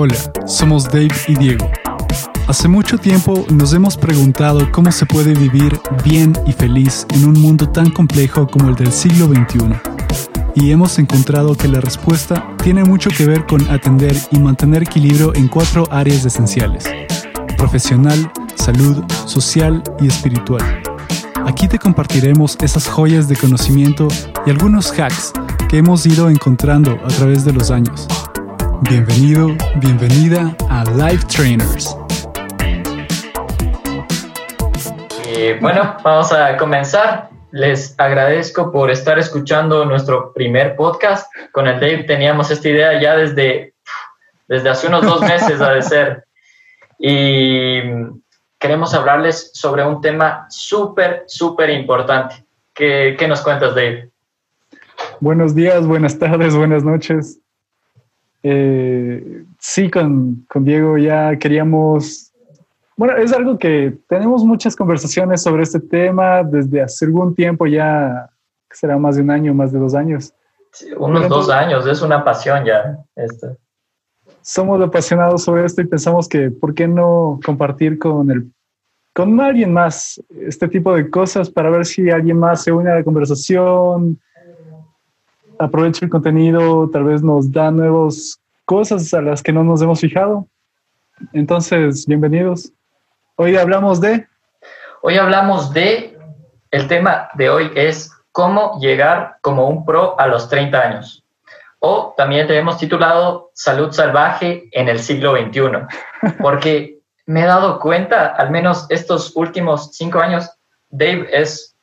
Hola, somos Dave y Diego. Hace mucho tiempo nos hemos preguntado cómo se puede vivir bien y feliz en un mundo tan complejo como el del siglo XXI. Y hemos encontrado que la respuesta tiene mucho que ver con atender y mantener equilibrio en cuatro áreas esenciales. Profesional, salud, social y espiritual. Aquí te compartiremos esas joyas de conocimiento y algunos hacks que hemos ido encontrando a través de los años Bienvenido, bienvenida a Life Trainers. Y bueno, vamos a comenzar. Les agradezco por estar escuchando nuestro primer podcast. Con el Dave teníamos esta idea ya desde, desde hace unos dos meses, a de ser. Y queremos hablarles sobre un tema súper, súper importante. ¿Qué, ¿Qué nos cuentas, Dave? Buenos días, buenas tardes, buenas noches. Eh, sí, con, con, Diego ya queríamos, bueno, es algo que tenemos muchas conversaciones sobre este tema desde hace algún tiempo ya, será más de un año, más de dos años. unos dos años, es una pasión ya. Esto. Somos apasionados sobre esto y pensamos que, ¿por qué no compartir con el con alguien más este tipo de cosas para ver si alguien más se une a la conversación, aprovecha el contenido, tal vez nos da nuevas cosas a las que no nos hemos fijado. Entonces, bienvenidos. Hoy hablamos de... Hoy hablamos de... El tema de hoy es cómo llegar como un pro a los 30 años. O también te hemos titulado Salud salvaje en el siglo XXI. Porque me he dado cuenta, al menos estos últimos cinco años, Dave es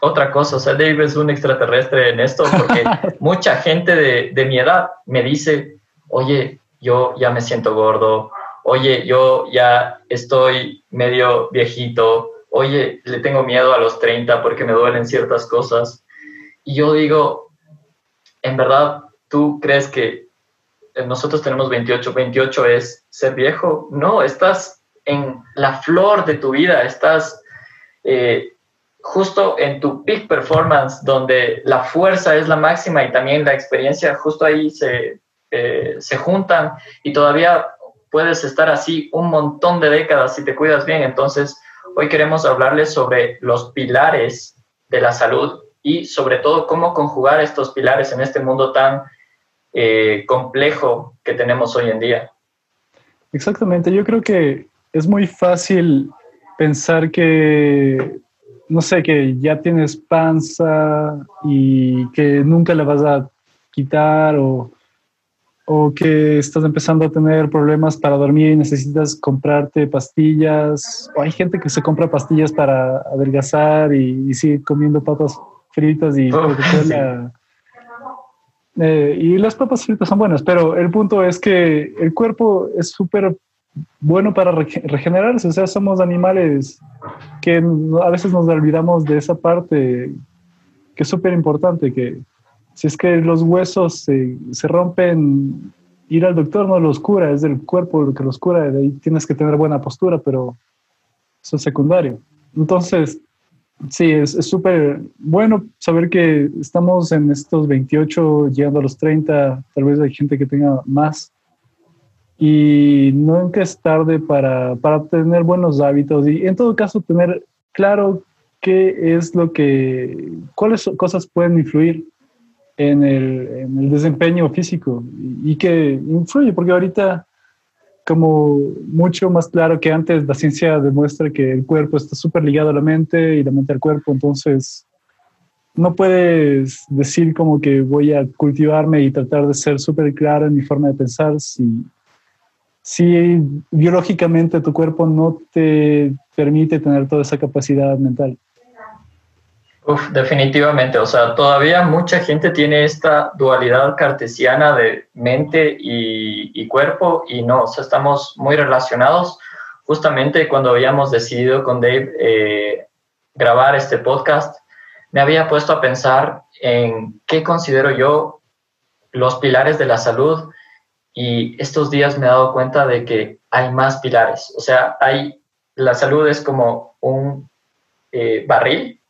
otra cosa, o sea, Dave es un extraterrestre en esto, porque mucha gente de, de, mi edad me dice, oye, yo ya me siento gordo, oye, yo ya estoy medio viejito, oye, le tengo miedo a los 30 porque me duelen ciertas cosas. Y yo digo, en verdad, ¿tú crees que nosotros tenemos 28, 28 es ser viejo? No, estás en la flor de tu vida, estás... Eh, justo en tu peak performance, donde la fuerza es la máxima y también la experiencia, justo ahí se, eh, se juntan y todavía puedes estar así un montón de décadas si te cuidas bien. Entonces, hoy queremos hablarles sobre los pilares de la salud y sobre todo cómo conjugar estos pilares en este mundo tan eh, complejo que tenemos hoy en día. Exactamente, yo creo que es muy fácil pensar que no sé, que ya tienes panza y que nunca la vas a quitar o, o que estás empezando a tener problemas para dormir y necesitas comprarte pastillas. O hay gente que se compra pastillas para adelgazar y, sigue comiendo papas fritas y eh, y las papas fritas son buenas, pero el punto es que el cuerpo es súper bueno para regenerarse. O sea, somos animales que a veces nos olvidamos de esa parte que es súper importante, que si es que los huesos se, se, rompen, ir al doctor no los cura, es el cuerpo lo que los cura, de ahí tienes que tener buena postura, pero eso es secundario. Entonces, sí, es súper bueno saber que estamos en estos 28, llegando a los 30, tal vez hay gente que tenga más, y nunca es tarde para, para tener buenos hábitos y en todo caso tener claro qué es lo que, cuáles cosas pueden influir en el, en el desempeño físico y, que influye, porque ahorita como mucho más claro que antes, la ciencia demuestra que el cuerpo está súper ligado a la mente y la mente al cuerpo, entonces no puedes decir como que voy a cultivarme y tratar de ser súper claro en mi forma de pensar si si biológicamente tu cuerpo no te permite tener toda esa capacidad mental. Uf, definitivamente, o sea, todavía mucha gente tiene esta dualidad cartesiana de mente y, cuerpo y no, o sea, estamos muy relacionados. Justamente cuando habíamos decidido con Dave eh, grabar este podcast, me había puesto a pensar en qué considero yo los pilares de la salud y estos días me he dado cuenta de que hay más pilares. O sea, hay, la salud es como un eh, barril.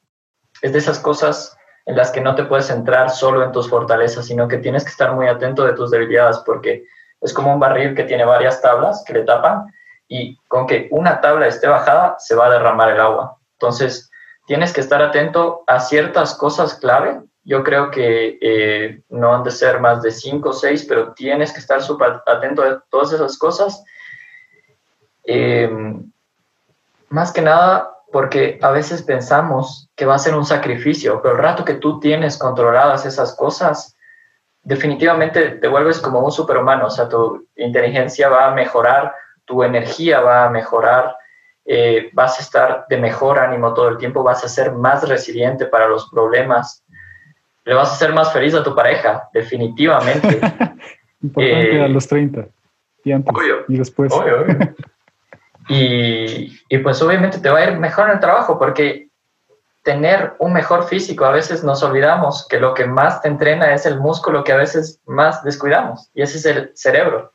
Es de esas cosas en las que no te puedes centrar solo en tus fortalezas, sino que tienes que estar muy atento de tus debilidades, porque es como un barril que tiene varias tablas que le tapan y con que una tabla esté bajada se va a derramar el agua. Entonces, tienes que estar atento a ciertas cosas clave. Yo creo que eh, no han de ser más de cinco o seis, pero tienes que estar súper atento a todas esas cosas. Eh, más que nada porque a veces pensamos que va a ser un sacrificio, pero el rato que tú tienes controladas esas cosas, definitivamente te vuelves como un superhumano, o sea, tu inteligencia va a mejorar, tu energía va a mejorar, eh, vas a estar de mejor ánimo todo el tiempo, vas a ser más resiliente para los problemas, le vas a ser más feliz a tu pareja, definitivamente. Importante eh, a los 30 y antes y después. Y, y, pues obviamente te va a ir mejor en el trabajo porque tener un mejor físico, a veces nos olvidamos que lo que más te entrena es el músculo que a veces más descuidamos y ese es el cerebro.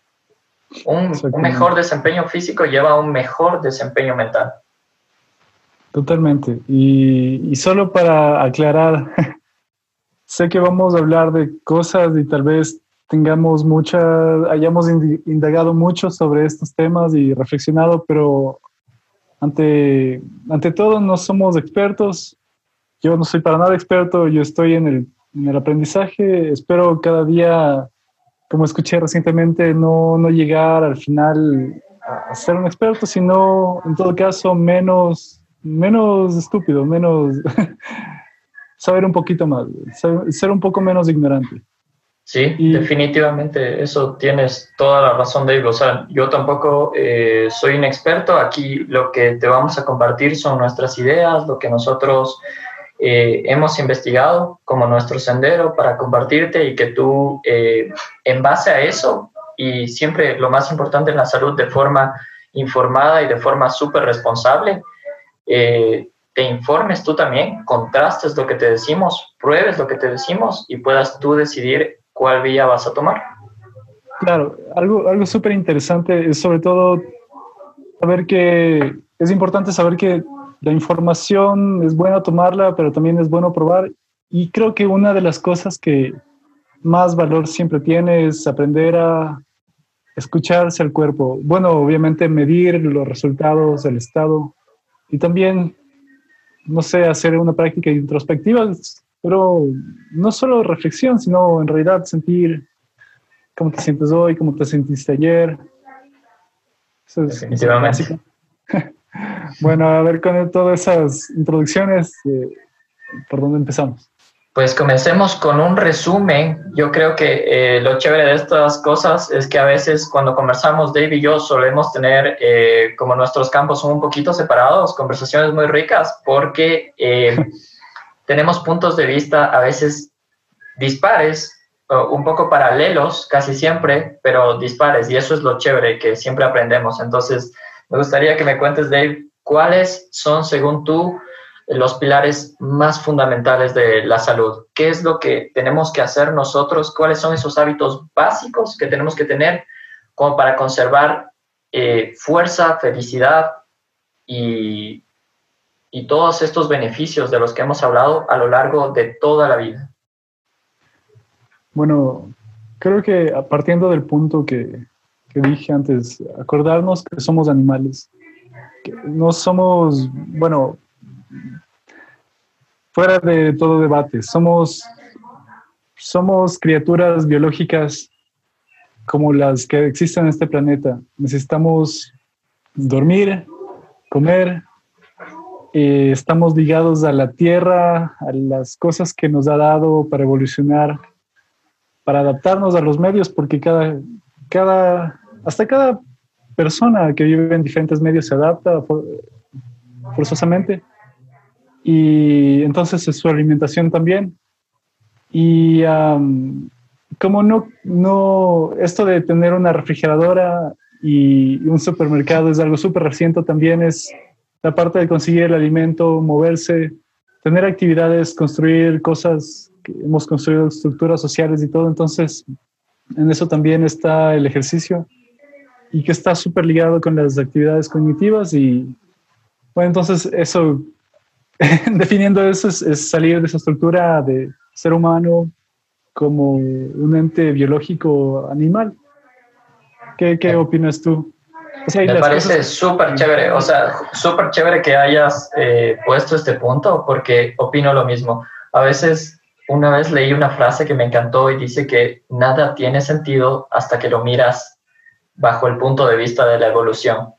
Un, un mejor desempeño físico lleva a un mejor desempeño mental. Totalmente. Y, y solo para aclarar, sé que vamos a hablar de cosas y tal vez tengamos mucha, hayamos indagado mucho sobre estos temas y reflexionado, pero ante, ante todo no somos expertos. Yo no soy para nada experto, yo estoy en el, en el aprendizaje. Espero cada día, como escuché recientemente, no, no llegar al final a ser un experto, sino en todo caso menos, menos estúpido, menos saber un poquito más, ser un poco menos ignorante. Sí, definitivamente, eso tienes toda la razón, David. O sea, yo tampoco eh, soy un experto. Aquí lo que te vamos a compartir son nuestras ideas, lo que nosotros eh, hemos investigado como nuestro sendero para compartirte y que tú, eh, en base a eso, y siempre lo más importante en la salud, de forma informada y de forma súper responsable, te informes tú también, contrastes lo que te decimos, pruebes lo que te decimos y puedas tú decidir cuál vía vas a tomar. Claro, algo, algo súper interesante es sobre todo saber que es importante saber que la información es buena tomarla, pero también es bueno probar. Y creo que una de las cosas que más valor siempre tiene es aprender a escucharse al cuerpo. Bueno, obviamente medir los resultados, el estado y también, no sé, hacer una práctica introspectiva pero no solo reflexión, sino en realidad sentir cómo te sientes hoy, cómo te sentiste ayer. Eso es, Definitivamente. bueno, a ver con todas esas introducciones, eh, ¿por dónde empezamos? Pues comencemos con un resumen. Yo creo que eh, lo chévere de estas cosas es que a veces cuando conversamos, Dave y yo solemos tener eh, como nuestros campos son un poquito separados, conversaciones muy ricas, porque tenemos puntos de vista a veces dispares, un poco paralelos casi siempre, pero dispares, y eso es lo chévere que siempre aprendemos. Entonces, me gustaría que me cuentes, Dave, cuáles son, según tú, los pilares más fundamentales de la salud. ¿Qué es lo que tenemos que hacer nosotros? ¿Cuáles son esos hábitos básicos que tenemos que tener como para conservar eh, fuerza, felicidad y y todos estos beneficios de los que hemos hablado a lo largo de toda la vida? Bueno, creo que partiendo del punto que, que dije antes, acordarnos que somos animales, que no somos, bueno, fuera de todo debate, somos, somos criaturas biológicas como las que existen en este planeta. Necesitamos dormir, comer, eh, estamos ligados a la tierra, a las cosas que nos ha dado para evolucionar, para adaptarnos a los medios, porque cada, cada, hasta cada persona que vive en diferentes medios se adapta forzosamente. Y entonces es su alimentación también. Y como no, no, esto de tener una refrigeradora y un supermercado es algo súper reciente también, es la parte de conseguir el alimento, moverse, tener actividades, construir cosas, hemos construido estructuras sociales y todo, entonces en eso también está el ejercicio y que está súper ligado con las actividades cognitivas y bueno, entonces eso, definiendo eso, es, salir de esa estructura de ser humano como un ente biológico animal. ¿Qué, qué opinas tú? Me parece súper chévere, o sea, súper chévere que hayas eh, puesto este punto porque opino lo mismo. A veces, una vez leí una frase que me encantó y dice que nada tiene sentido hasta que lo miras bajo el punto de vista de la evolución.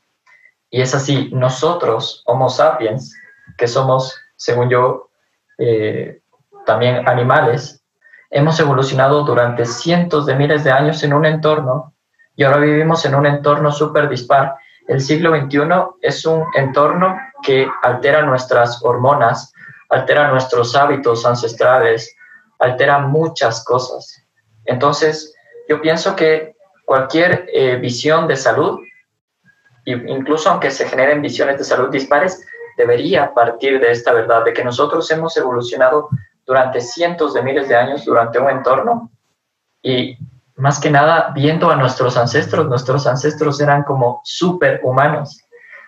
Y es así, nosotros, Homo sapiens, que somos, según yo, eh, también animales, hemos evolucionado durante cientos de miles de años en un entorno y ahora vivimos en un entorno súper dispar. El siglo XXI es un entorno que altera nuestras hormonas, altera nuestros hábitos ancestrales, altera muchas cosas. Entonces, yo pienso que cualquier eh, visión de salud, incluso aunque se generen visiones de salud dispares, debería partir de esta verdad, de que nosotros hemos evolucionado durante cientos de miles de años durante un entorno y más que nada viendo a nuestros ancestros, nuestros ancestros eran como superhumanos.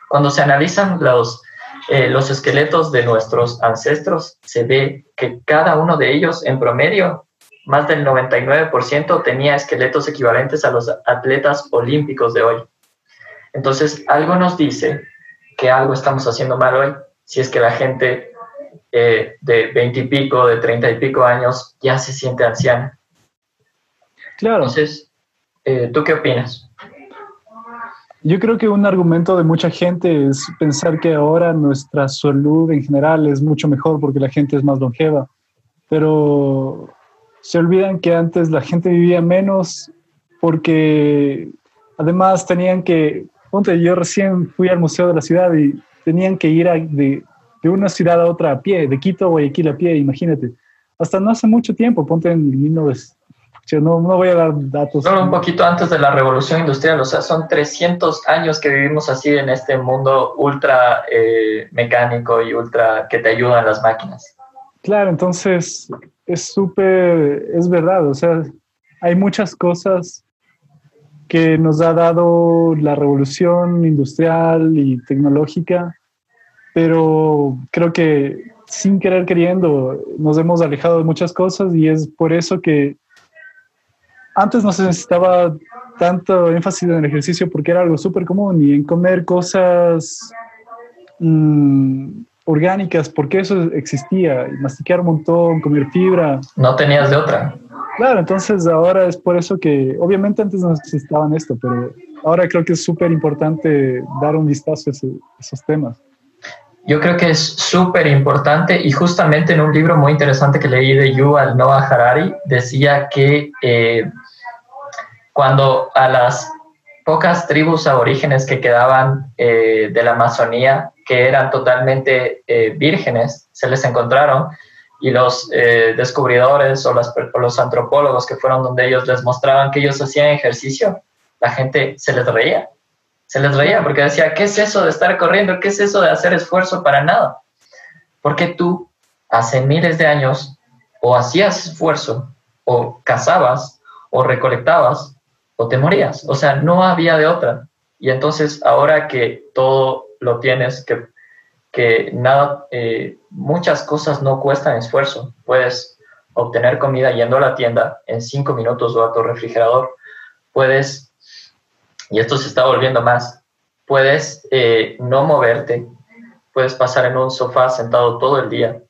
Cuando se analizan los, eh, los esqueletos de nuestros ancestros, se ve que cada uno de ellos en promedio, más del 99% tenía esqueletos equivalentes a los atletas olímpicos de hoy. Entonces, algo nos dice que algo estamos haciendo mal hoy, si es que la gente eh, de 20 y pico, de 30 y pico años ya se siente anciana. Claro. Entonces, eh, ¿tú qué opinas? Yo creo que un argumento de mucha gente es pensar que ahora nuestra salud en general es mucho mejor porque la gente es más longeva, pero se olvidan que antes la gente vivía menos porque además tenían que, ponte, yo recién fui al Museo de la Ciudad y tenían que ir de, de, una ciudad a otra a pie, de Quito a Guayaquil a pie, imagínate. Hasta no hace mucho tiempo, ponte en 1900, no, no voy a dar datos. Solo un poquito antes de la revolución industrial, o sea, son 300 años que vivimos así en este mundo ultra eh, mecánico y ultra que te ayudan las máquinas. Claro, entonces es súper, es verdad, o sea, hay muchas cosas que nos ha dado la revolución industrial y tecnológica, pero creo que sin querer queriendo nos hemos alejado de muchas cosas y es por eso que antes no se necesitaba tanto énfasis en el ejercicio porque era algo súper común y en comer cosas mm, orgánicas porque eso existía, y masticar un montón, comer fibra. No tenías de otra. Claro, entonces ahora es por eso que obviamente antes no necesitaban esto, pero ahora creo que es súper importante dar un vistazo a, esos temas. Yo creo que es súper importante y justamente en un libro muy interesante que leí de Yuval Noah Harari decía que eh, cuando a las pocas tribus aborígenes que quedaban eh, de la Amazonía, que eran totalmente eh, vírgenes, se les encontraron y los eh, descubridores o, o, los antropólogos que fueron donde ellos les mostraban que ellos hacían ejercicio, la gente se les reía, se les reía porque decía, ¿qué es eso de estar corriendo? ¿Qué es eso de hacer esfuerzo para nada? Porque tú hace miles de años o hacías esfuerzo o cazabas o recolectabas o te morías. O sea, no había de otra. Y entonces ahora que todo lo tienes, que, que nada, eh, muchas cosas no cuestan esfuerzo. Puedes obtener comida yendo a la tienda en cinco minutos o a tu refrigerador. Puedes, y esto se está volviendo más, puedes eh, no moverte, puedes pasar en un sofá sentado todo el día.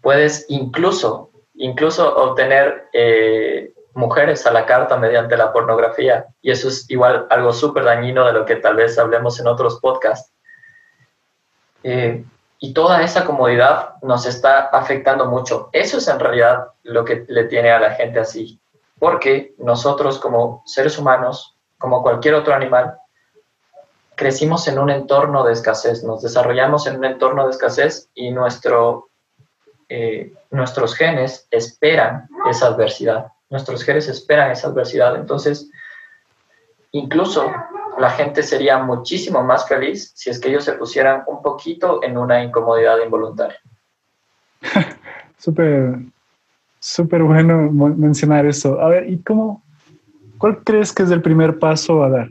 Puedes incluso, incluso obtener eh, mujeres a la carta mediante la pornografía. Y eso es igual algo súper dañino de lo que tal vez hablemos en otros podcasts. Eh, y toda esa comodidad nos está afectando mucho. Eso es en realidad lo que le tiene a la gente así. Porque nosotros como seres humanos, como cualquier otro animal, crecimos en un entorno de escasez, nos desarrollamos en un entorno de escasez y nuestro, eh, nuestros genes esperan esa adversidad nuestros genes esperan esa adversidad. Entonces, incluso la gente sería muchísimo más feliz si es que ellos se pusieran un poquito en una incomodidad involuntaria. súper, súper bueno mencionar eso. A ver, ¿y cómo, cuál crees que es el primer paso a dar?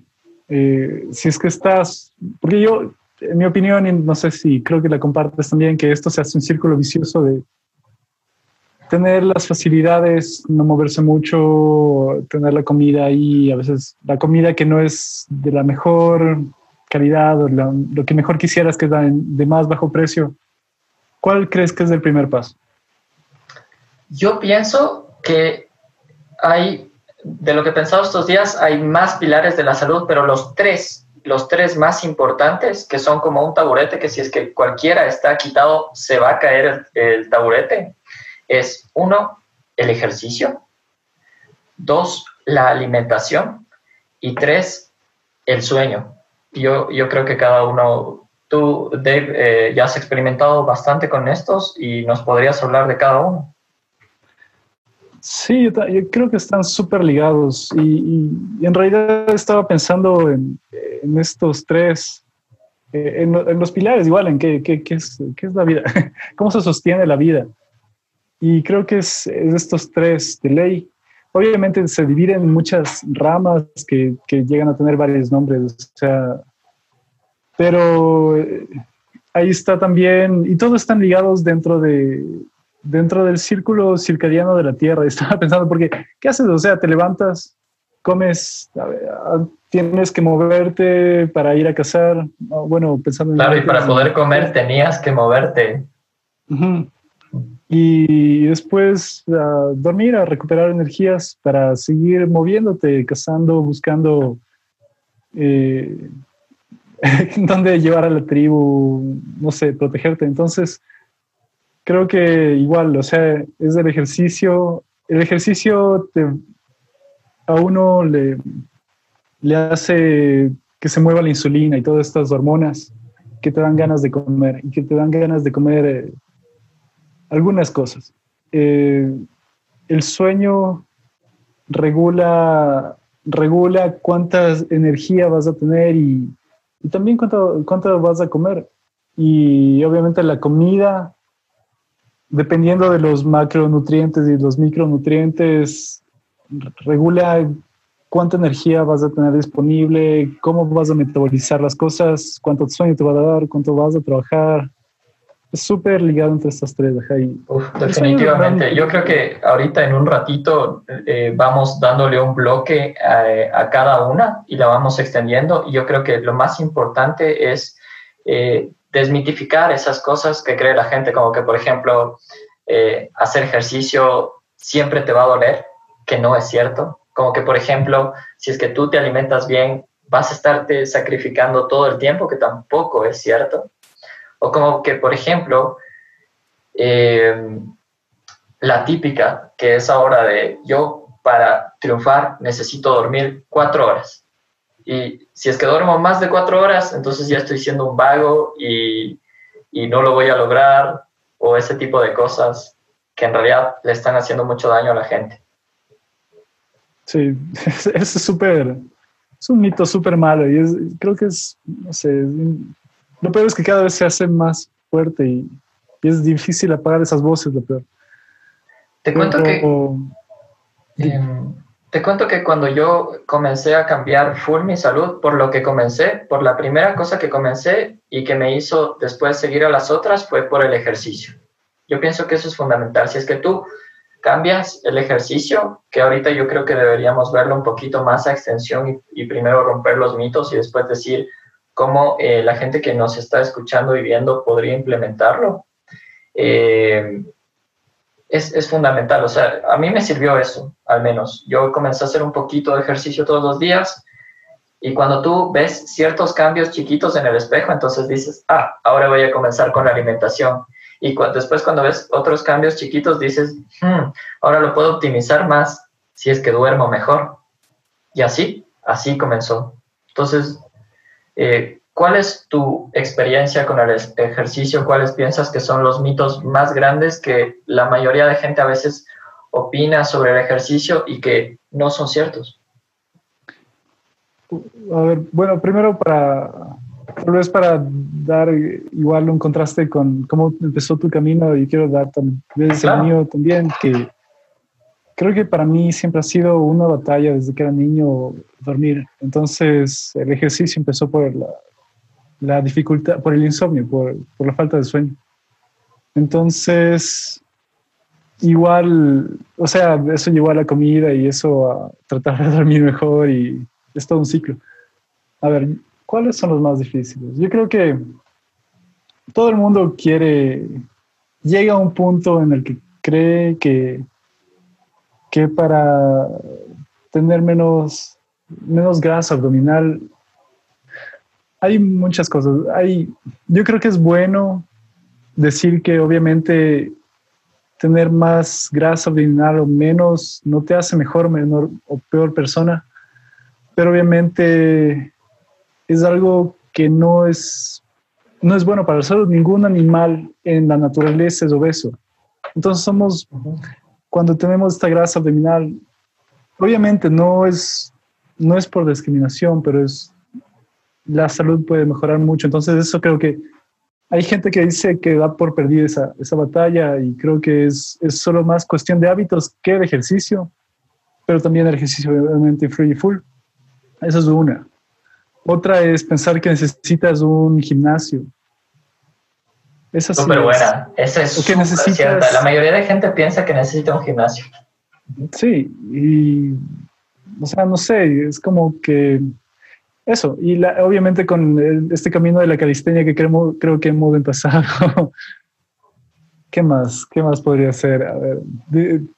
Eh, si es que estás, porque yo, en mi opinión, y no sé si creo que la compartes también, que esto se hace un círculo vicioso de tener las facilidades, no moverse mucho, tener la comida ahí, a veces la comida que no es de la mejor calidad o lo que mejor quisieras que es de más bajo precio. ¿Cuál crees que es el primer paso? Yo pienso que hay, de lo que he pensado estos días, hay más pilares de la salud, pero los tres, los tres más importantes, que son como un taburete, que si es que cualquiera está quitado, se va a caer el, taburete, es uno, el ejercicio, dos, la alimentación y tres, el sueño. Yo, yo creo que cada uno, tú, Dave, eh, ya has experimentado bastante con estos y nos podrías hablar de cada uno. Sí, yo, creo que están súper ligados y, en realidad estaba pensando en, estos tres, eh, en, los pilares igual, en qué, qué, es, qué, es, la vida, cómo se sostiene la vida. Y creo que es, estos tres de ley. Obviamente se dividen en muchas ramas que, que llegan a tener varios nombres, o sea, pero eh, ahí está también, y todos están ligados dentro de, dentro del círculo circadiano de la Tierra. Estaba pensando, porque, ¿qué haces? O sea, te levantas, comes, tienes que moverte para ir a cazar. Bueno, pensando en... Claro, y para poder comer tenías que moverte. Y después a dormir, a recuperar energías para seguir moviéndote, cazando, buscando eh, dónde llevar a la tribu, no sé, protegerte. Entonces, creo que igual, o sea, es el ejercicio. El ejercicio te, a uno le, le hace que se mueva la insulina y todas estas hormonas que te dan ganas de comer y que te dan ganas de comer eh, algunas cosas. Eh, el sueño regula, regula cuánta energía vas a tener y, y también cuánto, cuánto vas a comer. Y obviamente la comida dependiendo de los macronutrientes y los micronutrientes, regula cuánta energía vas a tener disponible, cómo vas a metabolizar las cosas, cuánto sueño te va a dar, cuánto vas a trabajar. Es súper ligado entre estas tres. definitivamente. Yo creo que ahorita en un ratito eh, vamos dándole un bloque a, cada una y la vamos extendiendo. Y yo creo que lo más importante es eh, desmitificar esas cosas que cree la gente, como que, por ejemplo, eh, hacer ejercicio siempre te va a doler, que no es cierto. Como que, por ejemplo, si es que tú te alimentas bien, vas a estarte sacrificando todo el tiempo, que tampoco es cierto. O como que, por ejemplo, eh, la típica, que es ahora de yo para triunfar necesito dormir cuatro horas. Y si es que duermo más de cuatro horas, entonces ya estoy siendo un vago y, y no lo voy a lograr, o ese tipo de cosas que en realidad le están haciendo mucho daño a la gente. Sí, es súper, es un mito súper malo y es, creo que es, no sé, lo peor es que cada vez se hace más fuerte y, es difícil apagar esas voces, lo peor. Te cuento que... Em, te cuento que cuando yo comencé a cambiar full mi salud, por lo que comencé, por la primera cosa que comencé y que me hizo después seguir a las otras fue por el ejercicio. Yo pienso que eso es fundamental. Si es que tú cambias el ejercicio, que ahorita yo creo que deberíamos verlo un poquito más a extensión y, primero romper los mitos y después decir cómo eh, la gente que nos está escuchando y viendo podría implementarlo. Eh, es, es, fundamental. O sea, a mí me sirvió eso, al menos. Yo comencé a hacer un poquito de ejercicio todos los días y cuando tú ves ciertos cambios chiquitos en el espejo, entonces dices, ah, ahora voy a comenzar con la alimentación. Y después cuando ves otros cambios chiquitos, dices, hmm, ahora lo puedo optimizar más si es que duermo mejor. Y así, así comenzó. Entonces, eh, ¿Cuál es tu experiencia con el ejercicio? ¿Cuáles piensas que son los mitos más grandes que la mayoría de gente a veces opina sobre el ejercicio y que no son ciertos? A ver, bueno, primero para, tal vez para dar igual un contraste con cómo empezó tu camino y quiero dar también el mío también, que creo que para mí siempre ha sido una batalla desde que era niño dormir. Entonces el ejercicio empezó por la, la dificultad, por el insomnio, por, por la falta de sueño. Entonces, igual, o sea, eso llevó a la comida y eso a tratar de dormir mejor y es todo un ciclo. A ver, ¿cuáles son los más difíciles? Yo creo que todo el mundo quiere, llega a un punto en el que cree que, que para tener menos, menos grasa abdominal hay muchas cosas. Hay, yo creo que es bueno decir que obviamente tener más grasa abdominal o menos no te hace mejor, menor o peor persona, pero obviamente es algo que no es, no es bueno para salud. Ningún animal en la naturaleza es obeso. Entonces somos, cuando tenemos esta grasa abdominal, obviamente no es, no es por discriminación, pero es, la salud puede mejorar mucho. Entonces eso creo que hay gente que dice que da por perdida esa, esa batalla y creo que es, es, solo más cuestión de hábitos que de ejercicio, pero también el ejercicio obviamente influye full. Esa es una. Otra es pensar que necesitas un gimnasio. Esa sí Súper buena. Esa es súper necesitas... La mayoría de gente piensa que necesita un gimnasio. Sí, y o sea, no sé, es como que eso, y obviamente con este camino de la calistenia que creo, creo que hemos empezado. ¿Qué más? ¿Qué más podría ser? A ver,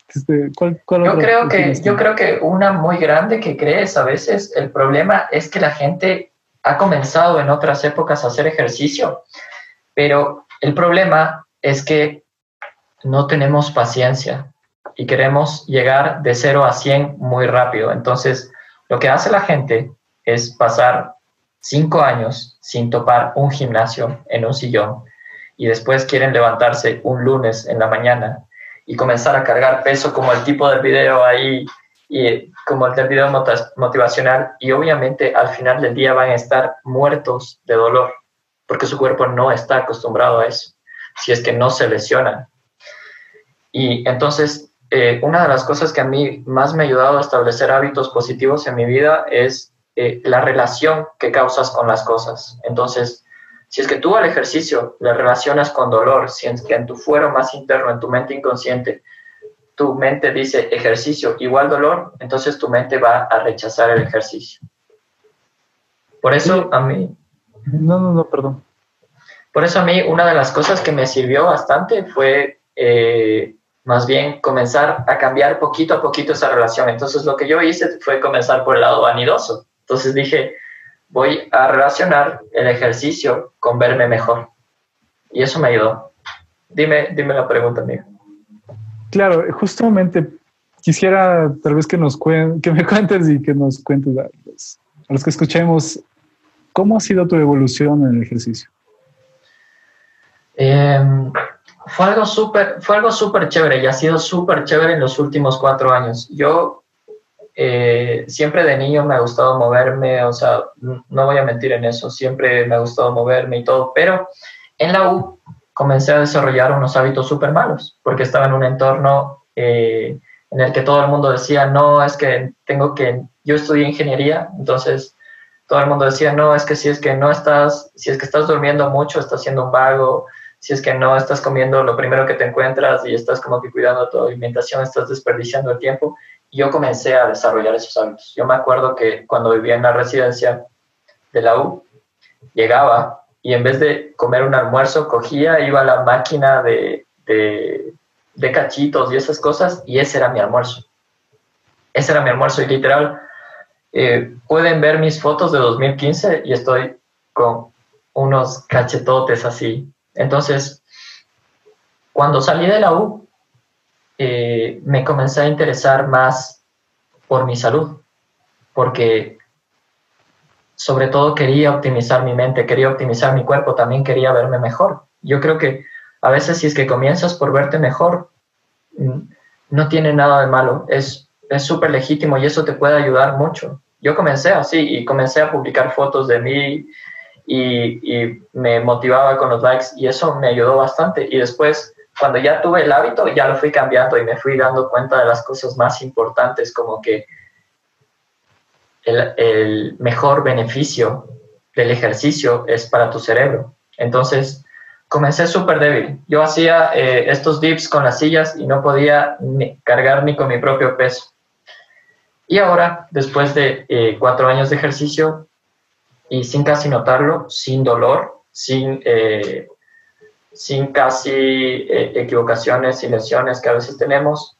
este, ¿cuál, yo, creo que, yo creo que una muy grande que crees a veces, el problema es que la gente ha comenzado en otras épocas a hacer ejercicio, pero el problema es que no tenemos paciencia y queremos llegar de 0 a 100 muy rápido. Entonces, lo que hace la gente es pasar cinco años sin topar un gimnasio en un sillón y después quieren levantarse un lunes en la mañana y comenzar a cargar peso como el tipo del video ahí y como el del video motivacional y obviamente al final del día van a estar muertos de dolor porque su cuerpo no está acostumbrado a eso, si es que no se lesionan. Y entonces, eh, una de las cosas que a mí más me ha ayudado a establecer hábitos positivos en mi vida es eh, la relación que causas con las cosas. Entonces, si es que tú al ejercicio le relacionas con dolor, si es que en tu fuero más interno, en tu mente inconsciente, tu mente dice ejercicio igual dolor, entonces tu mente va a rechazar el ejercicio. Por eso a mí... No, no, no, perdón. Por eso a mí una de las cosas que me sirvió bastante fue eh, más bien comenzar a cambiar poquito a poquito esa relación. Entonces lo que yo hice fue comenzar por el lado vanidoso. Entonces dije, voy a relacionar el ejercicio con verme mejor. Y eso me ayudó. Dime, dime la pregunta, amigo. Claro, justamente quisiera tal vez que, nos que me cuentes y que nos cuentes a los, que escuchemos, ¿cómo ha sido tu evolución en el ejercicio? Em, fue algo súper chévere y ha sido súper chévere en los últimos cuatro años. Yo eh, siempre de niño me ha gustado moverme, o sea, no voy a mentir en eso, siempre me ha gustado moverme y todo, pero en la U comencé a desarrollar unos hábitos súper malos, porque estaba en un entorno eh, en el que todo el mundo decía, no, es que tengo que, yo estudié ingeniería, entonces todo el mundo decía, no, es que si es que no estás, si es que estás durmiendo mucho, estás siendo un vago, si es que no estás comiendo lo primero que te encuentras y estás como que cuidando tu alimentación, estás desperdiciando el tiempo yo comencé a desarrollar esos hábitos. Yo me acuerdo que cuando vivía en la residencia de la U, llegaba y en vez de comer un almuerzo, cogía, iba a la máquina de, de, cachitos y esas cosas, y ese era mi almuerzo. Ese era mi almuerzo y literal, eh, pueden ver mis fotos de 2015 y estoy con unos cachetotes así. Entonces, cuando salí de la U, eh, me comencé a interesar más por mi salud, porque sobre todo quería optimizar mi mente, quería optimizar mi cuerpo, también quería verme mejor. Yo creo que a veces si es que comienzas por verte mejor, mm, no tiene nada de malo, es súper legítimo y eso te puede ayudar mucho. Yo comencé así y comencé a publicar fotos de mí y, y me motivaba con los likes y eso me ayudó bastante. Y después cuando ya tuve el hábito, ya lo fui cambiando y me fui dando cuenta de las cosas más importantes, como que el, mejor beneficio del ejercicio es para tu cerebro. Entonces, comencé súper débil. Yo hacía eh, estos dips con las sillas y no podía cargar ni con mi propio peso. Y ahora, después de eh, cuatro años de ejercicio y sin casi notarlo, sin dolor, sin, eh, sin casi equivocaciones y lesiones que a veces tenemos,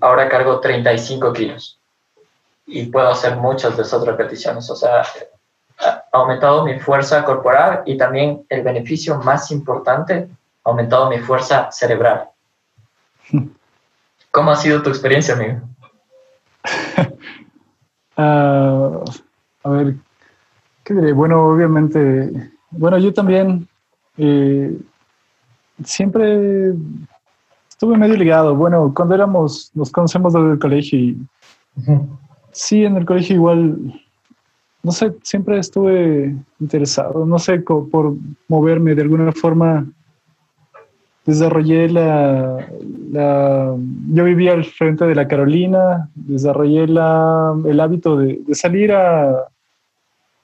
ahora cargo 35 kilos y puedo hacer muchas de esas repeticiones. O sea, ha aumentado mi fuerza corporal y también el beneficio más importante, ha aumentado mi fuerza cerebral. ¿Cómo ha sido tu experiencia, amigo? Ah, a ver, ¿qué diré? Bueno, obviamente, bueno, yo también eh, siempre estuve medio ligado. Bueno, cuando éramos, nos conocemos desde el colegio y sí, en el colegio igual no sé, siempre estuve interesado, no sé, por moverme de alguna forma. Desarrollé la, Yo vivía al frente de la Carolina, desarrollé la, el hábito de, salir a,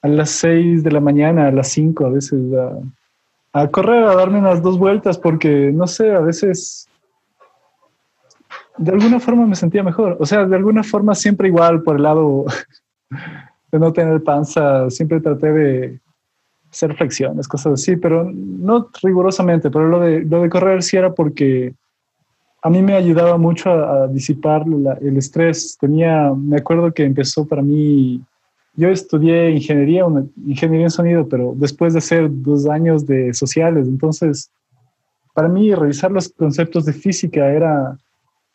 a las 6 de la mañana, a las 5 a veces, a, a correr, a darme unas dos vueltas, porque, no sé, a veces de alguna forma me sentía mejor. O sea, de alguna forma siempre igual por el lado de no tener panza, siempre traté de hacer flexiones, cosas así, pero no rigurosamente, pero lo de, lo de correr sí era porque a mí me ayudaba mucho a, disipar el estrés. Tenía, me acuerdo que empezó para mí, yo estudié ingeniería, una, ingeniería en sonido, pero después de hacer dos años de sociales, entonces para mí revisar los conceptos de física era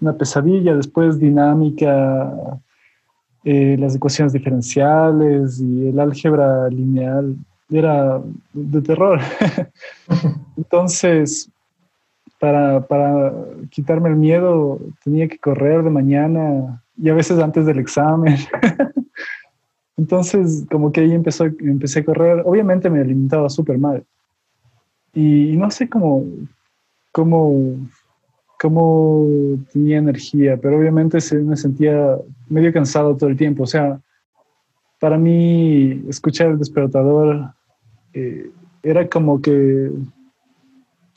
una pesadilla, después dinámica, eh, las ecuaciones diferenciales y el álgebra lineal era de terror. Entonces, para, para, quitarme el miedo, tenía que correr de mañana y a veces antes del examen. Entonces, como que ahí empezó, empecé a correr. Obviamente me alimentaba súper mal. Y, y no sé cómo, cómo cómo tenía energía, pero obviamente se, me sentía medio cansado todo el tiempo. O sea, para mí escuchar el despertador eh, era como que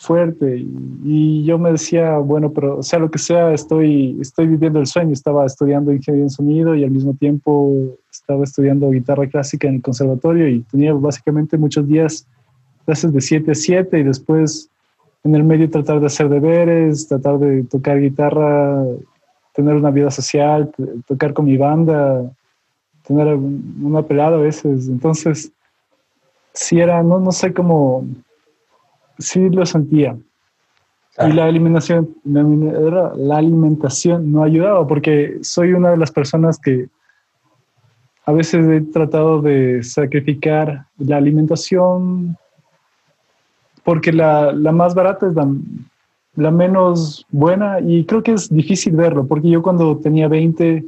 fuerte y, yo me decía, bueno, pero sea lo que sea, estoy, estoy viviendo el sueño. Estaba estudiando ingeniería en sonido y al mismo tiempo estaba estudiando guitarra clásica en el conservatorio y tenía básicamente muchos días clases de 7 a 7 y después en el medio tratar de hacer deberes, tratar de tocar guitarra, tener una vida social, tocar con mi banda, tener una pelada a veces. Entonces, sí era, no, no sé cómo, sí lo sentía. Y la alimentación, la alimentación no ayudaba porque soy una de las personas que a veces he tratado de sacrificar la alimentación porque la, la más barata es la, la, menos buena y creo que es difícil verlo, porque yo cuando tenía 20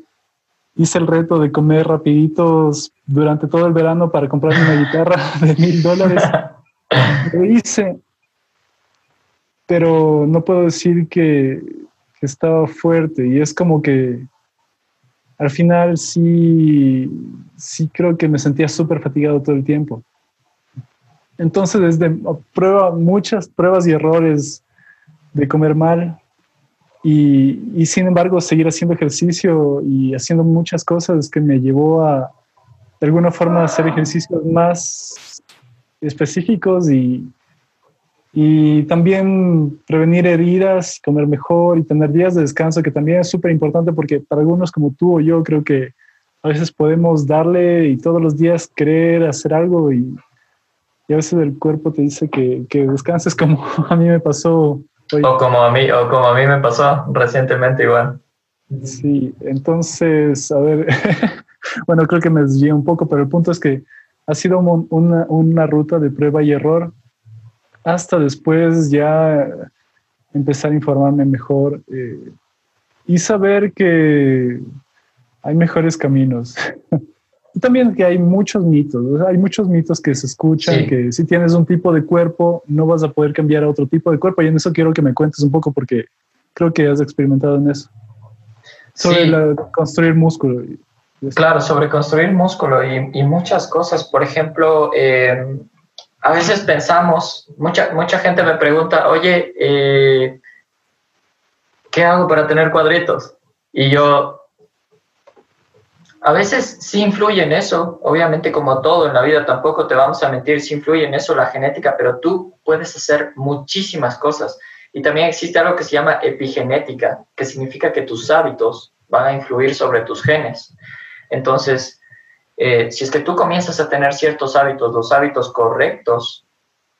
hice el reto de comer rapiditos durante todo el verano para comprarme una guitarra de mil dólares. Lo hice, pero no puedo decir que, estaba fuerte y es como que al final sí, sí creo que me sentía súper fatigado todo el tiempo. Entonces, desde prueba muchas pruebas y errores de comer mal y, sin embargo seguir haciendo ejercicio y haciendo muchas cosas que me llevó a de alguna forma hacer ejercicios más específicos y, y también prevenir heridas, comer mejor y tener días de descanso, que también es súper importante porque para algunos como tú o yo creo que a veces podemos darle y todos los días querer hacer algo y y a veces el cuerpo te dice que, que descanses como a mí me pasó. O como a mí, o como a mí me pasó recientemente igual. Sí, entonces, a ver, bueno, creo que me desvié un poco, pero el punto es que ha sido una, una ruta de prueba y error hasta después ya empezar a informarme mejor eh, y saber que hay mejores caminos. también que hay muchos mitos, hay muchos mitos que se escuchan, que si tienes un tipo de cuerpo no vas a poder cambiar a otro tipo de cuerpo y en eso quiero que me cuentes un poco porque creo que has experimentado en eso. Sobre construir músculo. Claro, sobre construir músculo y, muchas cosas. Por ejemplo, em, a veces pensamos, mucha, mucha gente me pregunta, oye, eh, ¿qué hago para tener cuadritos? Y yo, a veces sí influye en eso, obviamente como todo en la vida, tampoco te vamos a mentir, sí influye en eso la genética, pero tú puedes hacer muchísimas cosas. Y también existe algo que se llama epigenética, que significa que tus hábitos van a influir sobre tus genes. Entonces, eh, si es que tú comienzas a tener ciertos hábitos, los hábitos correctos,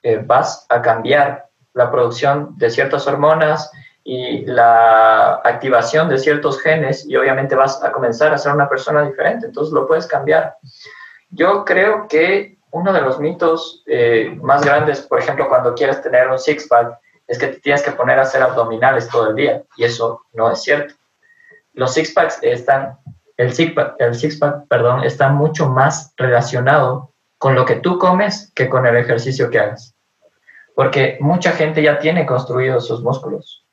eh, vas a cambiar la producción de ciertas hormonas y la activación de ciertos genes y obviamente vas a comenzar a ser una persona diferente, entonces lo puedes cambiar. Yo creo que uno de los mitos eh, más grandes, por ejemplo, cuando quieres tener un six-pack, es que te tienes que poner a hacer abdominales todo el día y eso no es cierto. Los six-packs están el six-pack, el six -pack, perdón, está mucho más relacionado con lo que tú comes que con el ejercicio que hagas. Porque mucha gente ya tiene construidos sus músculos,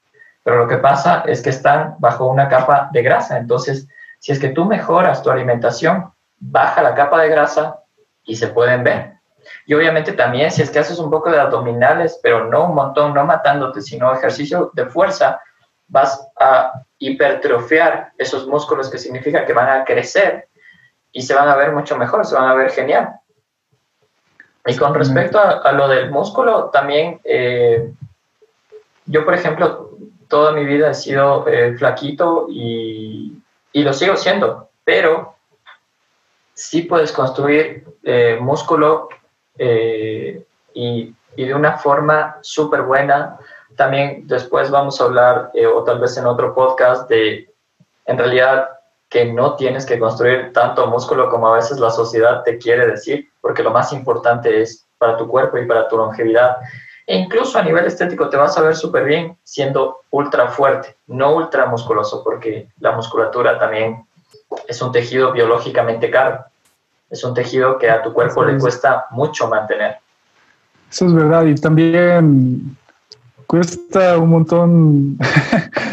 pero lo que pasa es que están bajo una capa de grasa. Entonces, si es que tú mejoras tu alimentación, baja la capa de grasa y se pueden ver. Y obviamente también si es que haces un poco de abdominales, pero no un montón, no matándote, sino ejercicio de fuerza, vas a hipertrofiar esos músculos que significa que van a crecer y se van a ver mucho mejor, se van a ver genial. Y con respecto a, lo del músculo, también eh, yo, por ejemplo, toda mi vida he sido eh, flaquito y, y, lo sigo siendo, pero sí puedes construir eh, músculo y, y, de una forma súper buena también después vamos a hablar, eh, o tal vez en otro podcast, de en realidad que no tienes que construir tanto músculo como a veces la sociedad te quiere decir, porque lo más importante es para tu cuerpo y para tu longevidad. E incluso a nivel estético te vas a ver súper bien siendo ultra fuerte, no ultra musculoso, porque la musculatura también es un tejido biológicamente caro. Es un tejido que a tu cuerpo le cuesta mucho mantener. Eso es verdad. Y también cuesta un montón.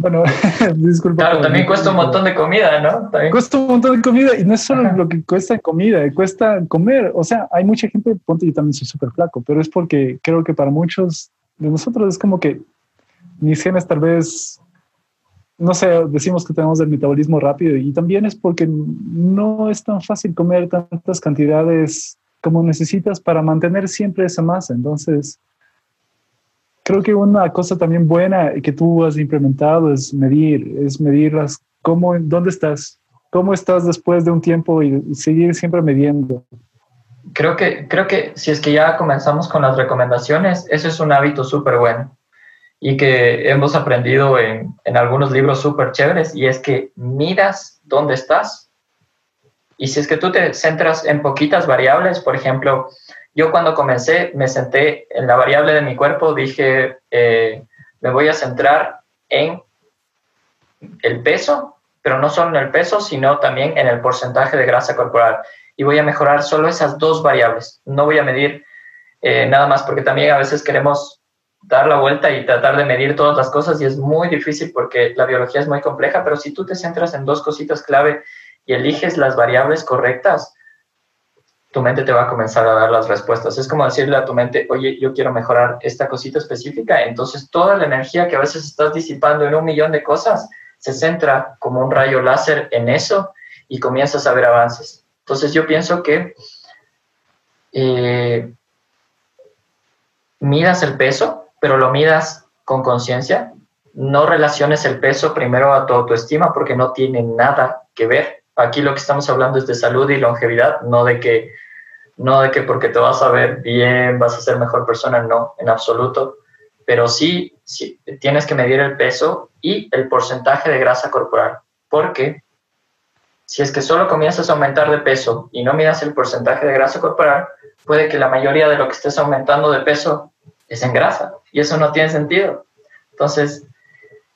bueno, disculpa. Claro, también cuesta un montón de comida, ¿no? También. Cuesta un montón de comida y no es solo lo que cuesta comida, cuesta comer. O sea, hay mucha gente, ponte, yo también soy súper flaco, pero es porque creo que para muchos de nosotros es como que mis genes tal vez, no sé, decimos que tenemos el metabolismo rápido y también es porque no es tan fácil comer tantas cantidades como necesitas para mantener siempre esa masa. Entonces, creo que una cosa también buena que tú has implementado es medir, es medir las, cómo, dónde estás, cómo estás después de un tiempo y, seguir siempre midiendo. Creo que, creo que si es que ya comenzamos con las recomendaciones, eso es un hábito súper bueno y que hemos aprendido en, en algunos libros súper chéveres y es que miras dónde estás y si es que tú te centras en poquitas variables, por ejemplo, yo cuando comencé me senté en la variable de mi cuerpo, dije, eh, me voy a centrar en el peso, pero no solo en el peso, sino también en el porcentaje de grasa corporal. Y voy a mejorar solo esas dos variables. No voy a medir eh, nada más, porque también a veces queremos dar la vuelta y tratar de medir todas las cosas y es muy difícil porque la biología es muy compleja, pero si tú te centras en dos cositas clave y eliges las variables correctas, tu mente te va a comenzar a dar las respuestas. Es como decirle a tu mente, oye, yo quiero mejorar esta cosita específica. Entonces, toda la energía que a veces estás disipando en un millón de cosas se centra como un rayo láser en eso y comienzas a ver avances. Entonces, yo pienso que eh, midas el peso, pero lo midas con conciencia. No relaciones el peso primero a tu autoestima porque no tiene nada que ver Aquí lo que estamos hablando es de salud y longevidad, no de que, no de que porque te vas a ver bien vas a ser mejor persona, no, en absoluto. Pero sí, tienes que medir el peso y el porcentaje de grasa corporal, porque si es que solo comienzas a aumentar de peso y no miras el porcentaje de grasa corporal, puede que la mayoría de lo que estés aumentando de peso es en grasa y eso no tiene sentido. Entonces,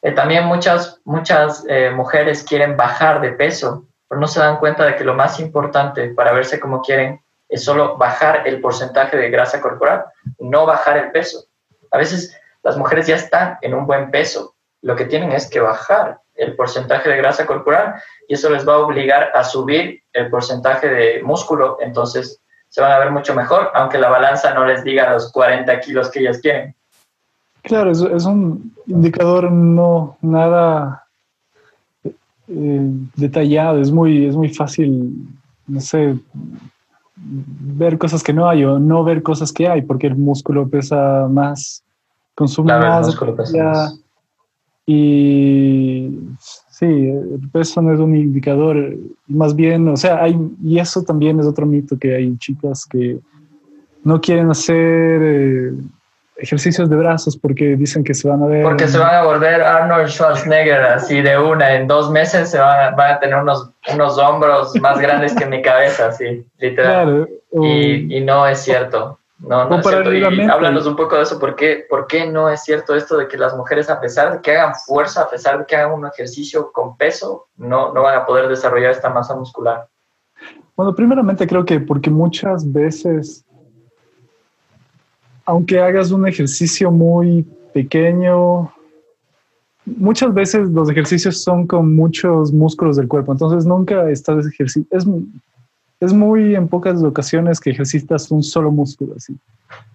eh, también muchas, muchas eh, mujeres quieren bajar de peso no se dan cuenta de que lo más importante para verse como quieren es solo bajar el porcentaje de grasa corporal, no bajar el peso. A veces las mujeres ya están en un buen peso, lo que tienen es que bajar el porcentaje de grasa corporal y eso les va a obligar a subir el porcentaje de músculo, entonces se van a ver mucho mejor, aunque la balanza no les diga los 40 kilos que ellas quieren. Claro, es, es un indicador no nada eh, detallado, es muy, es muy fácil, no sé, ver cosas que no hay o no ver cosas que hay, porque el músculo pesa más, consume más. músculo pesa Y sí, el peso no es un indicador, más bien, o sea, hay, y eso también es otro mito que hay chicas que no quieren hacer eh, ejercicios de brazos porque dicen que se van a ver. Porque se van a volver Arnold Schwarzenegger así de una. En dos meses se van, a tener unos, unos hombros más grandes que mi cabeza, así, literal. y, y, no es cierto. No, no es cierto. háblanos un poco de eso. ¿Por qué, ¿Por qué no es cierto esto de que las mujeres, a pesar de que hagan fuerza, a pesar de que hagan un ejercicio con peso, no, no van a poder desarrollar esta masa muscular? Bueno, primeramente creo que porque muchas veces aunque hagas un ejercicio muy pequeño, muchas veces los ejercicios son con muchos músculos del cuerpo, entonces nunca estás ejercicio. Es, es muy en pocas ocasiones que ejercitas un solo músculo así.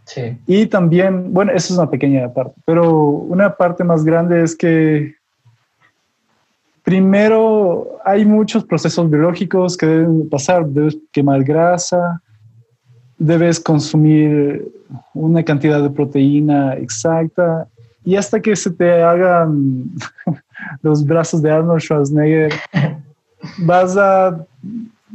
Sí. Y también, bueno, eso es una pequeña parte, pero una parte más grande es que primero hay muchos procesos biológicos que deben pasar, debes quemar grasa, debes consumir una cantidad de proteína exacta y hasta que se te hagan los brazos de Arnold Schwarzenegger, vas a,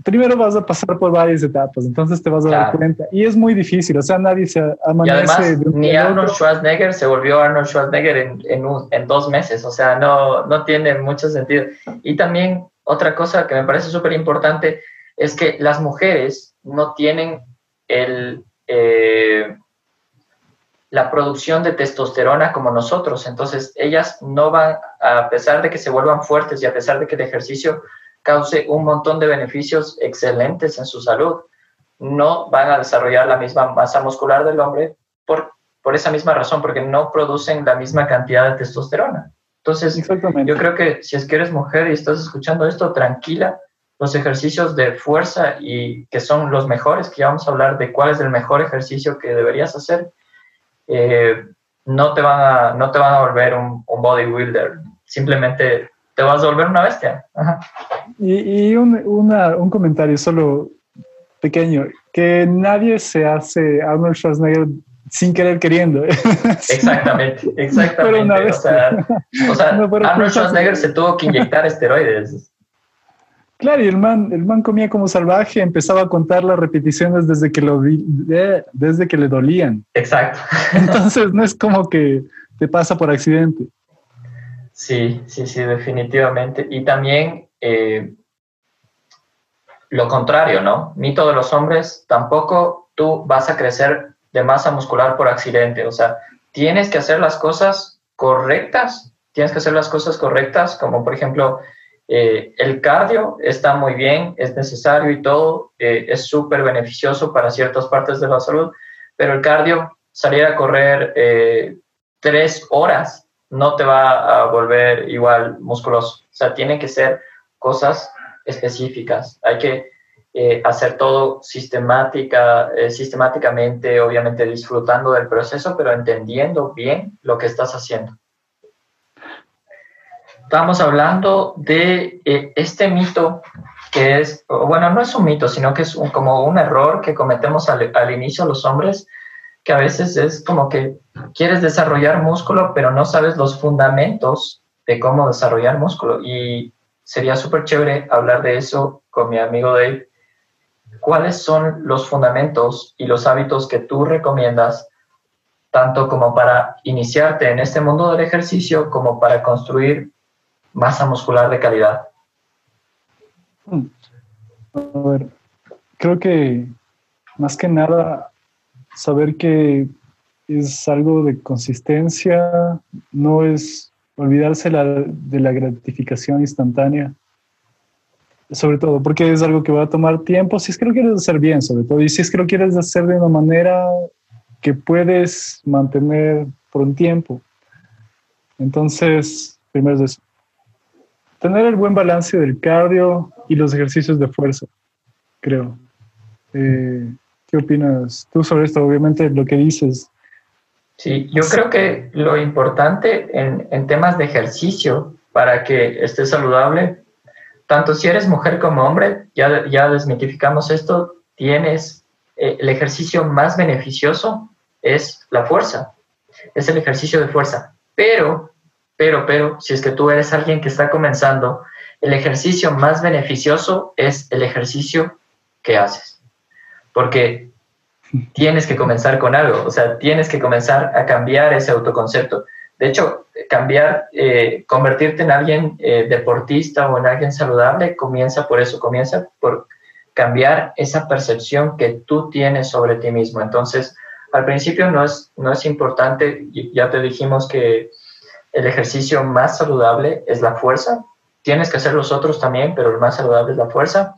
primero vas a pasar por varias etapas, entonces te vas a dar cuenta. Y es muy difícil, o sea, nadie se amanece. Y además, ni Arnold Schwarzenegger se volvió Arnold Schwarzenegger en, en, en dos meses, o sea, no, no tiene mucho sentido. Y también otra cosa que me parece súper importante es que las mujeres no tienen el, eh, la producción de testosterona como nosotros. Entonces, ellas no van, a pesar de que se vuelvan fuertes y a pesar de que el ejercicio cause un montón de beneficios excelentes en su salud, no van a desarrollar la misma masa muscular del hombre por, por esa misma razón, porque no producen la misma cantidad de testosterona. Entonces, yo creo que si es que eres mujer y estás escuchando esto, tranquila, los ejercicios de fuerza y que son los mejores, que ya vamos a hablar de cuál es el mejor ejercicio que deberías hacer, eh, no, te van a, no te van a volver un, un bodybuilder, simplemente te vas a volver una bestia. Y, un, un, comentario solo pequeño, que nadie se hace Arnold Schwarzenegger sin querer queriendo. Exactamente, exactamente. o sea, o sea Arnold Schwarzenegger se tuvo que inyectar esteroides. Claro, y el man, el man comía como salvaje, empezaba a contar las repeticiones desde que, lo desde que le dolían. Exacto. Entonces no es como que te pasa por accidente. Sí, sí, sí, definitivamente. Y también eh, lo contrario, ¿no? Ni todos los hombres, tampoco tú vas a crecer de masa muscular por accidente. O sea, tienes que hacer las cosas correctas, tienes que hacer las cosas correctas, como por ejemplo eh, el cardio está muy bien, es necesario y todo, eh, es súper beneficioso para ciertas partes de la salud, pero el cardio, salir a correr eh, tres horas, no te va a volver igual musculoso. O sea, tienen que ser cosas específicas. Hay que hacer todo sistemática, sistemáticamente, obviamente disfrutando del proceso, pero entendiendo bien lo que estás haciendo. Estamos hablando de eh, este mito que es, bueno, no es un mito, sino que es como un error que cometemos al, al, inicio los hombres, que a veces es como que quieres desarrollar músculo, pero no sabes los fundamentos de cómo desarrollar músculo. Y sería súper chévere hablar de eso con mi amigo Dave. ¿Cuáles son los fundamentos y los hábitos que tú recomiendas, tanto como para iniciarte en este mundo del ejercicio, como para construir masa muscular de calidad? A ver, creo que más que nada saber que es algo de consistencia, no es olvidarse de la gratificación instantánea, sobre todo porque es algo que va a tomar tiempo, si es que lo quieres hacer bien, sobre todo, y si es que lo quieres hacer de una manera que puedes mantener por un tiempo. Entonces, primero es tener el buen balance del cardio y los ejercicios de fuerza, creo. Eh, ¿Qué opinas tú sobre esto? Obviamente lo que dices. Sí, yo creo que lo importante en, en temas de ejercicio para que estés saludable, tanto si eres mujer como hombre, ya, ya desmitificamos esto, tienes eh, el ejercicio más beneficioso es la fuerza, es el ejercicio de fuerza. Pero, pero, pero, si es que tú eres alguien que está comenzando, el ejercicio más beneficioso es el ejercicio que haces. Porque tienes que comenzar con algo, o sea, tienes que comenzar a cambiar ese autoconcepto. De hecho, cambiar, eh, convertirte en alguien eh, deportista o en alguien saludable comienza por eso, comienza por cambiar esa percepción que tú tienes sobre ti mismo. Entonces, al principio no es, no es importante, ya te dijimos que el ejercicio más saludable es la fuerza. Tienes que hacer los otros también, pero el más saludable es la fuerza.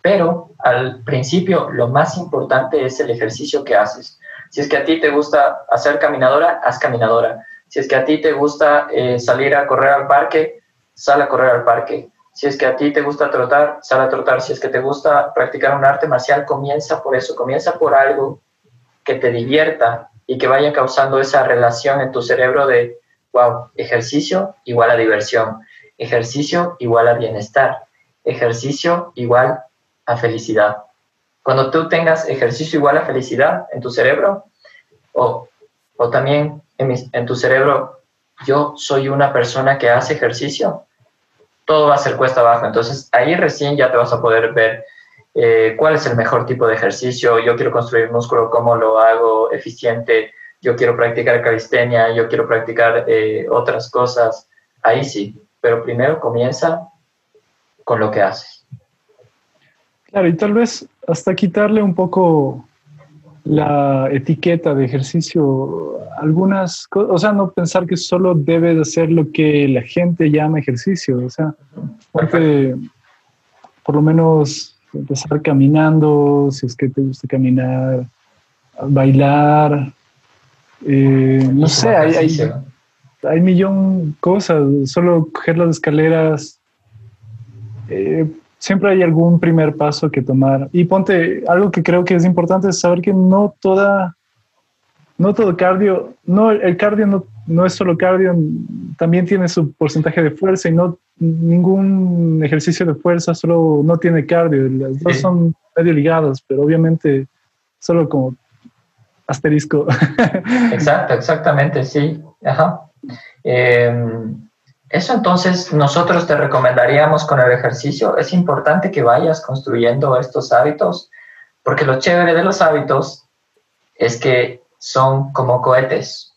Pero al principio lo más importante es el ejercicio que haces. Si es que a ti te gusta hacer caminadora, haz caminadora. Si es que a ti te gusta eh, salir a correr al parque, sal a correr al parque. Si es que a ti te gusta trotar, sal a trotar. Si es que te gusta practicar un arte marcial, comienza por eso. Comienza por algo que te divierta y que vaya causando esa relación en tu cerebro de, wow, ejercicio igual a diversión, ejercicio igual a bienestar, ejercicio igual a felicidad. Cuando tú tengas ejercicio igual a felicidad en tu cerebro, o, o también en, en tu cerebro, yo soy una persona que hace ejercicio, todo va a ser cuesta abajo. Entonces ahí recién ya te vas a poder ver eh, cuál es el mejor tipo de ejercicio, yo quiero construir músculo, cómo lo hago eficiente, yo quiero practicar calistenia, yo quiero practicar eh, otras cosas, ahí sí, pero primero comienza con lo que haces. Claro, y tal vez hasta quitarle un poco la etiqueta de ejercicio, algunas cosas, o sea, no pensar que solo debes hacer lo que la gente llama ejercicio, o sea, por lo menos empezar caminando, si es que te gusta caminar, bailar, eh, no sé, hay, hay, hay millón cosas, solo coger las escaleras, eh, siempre hay algún primer paso que tomar. Y ponte, algo que creo que es importante es saber que no toda, no todo cardio, no, el cardio no, no es solo cardio, también tiene su porcentaje de fuerza y no ningún ejercicio de fuerza solo no tiene cardio, las dos son medio ligadas, pero obviamente solo como asterisco. Exacto, exactamente, sí. Ajá. Em, eso entonces nosotros te recomendaríamos con el ejercicio. Es importante que vayas construyendo estos hábitos, porque lo chévere de los hábitos es que son como cohetes.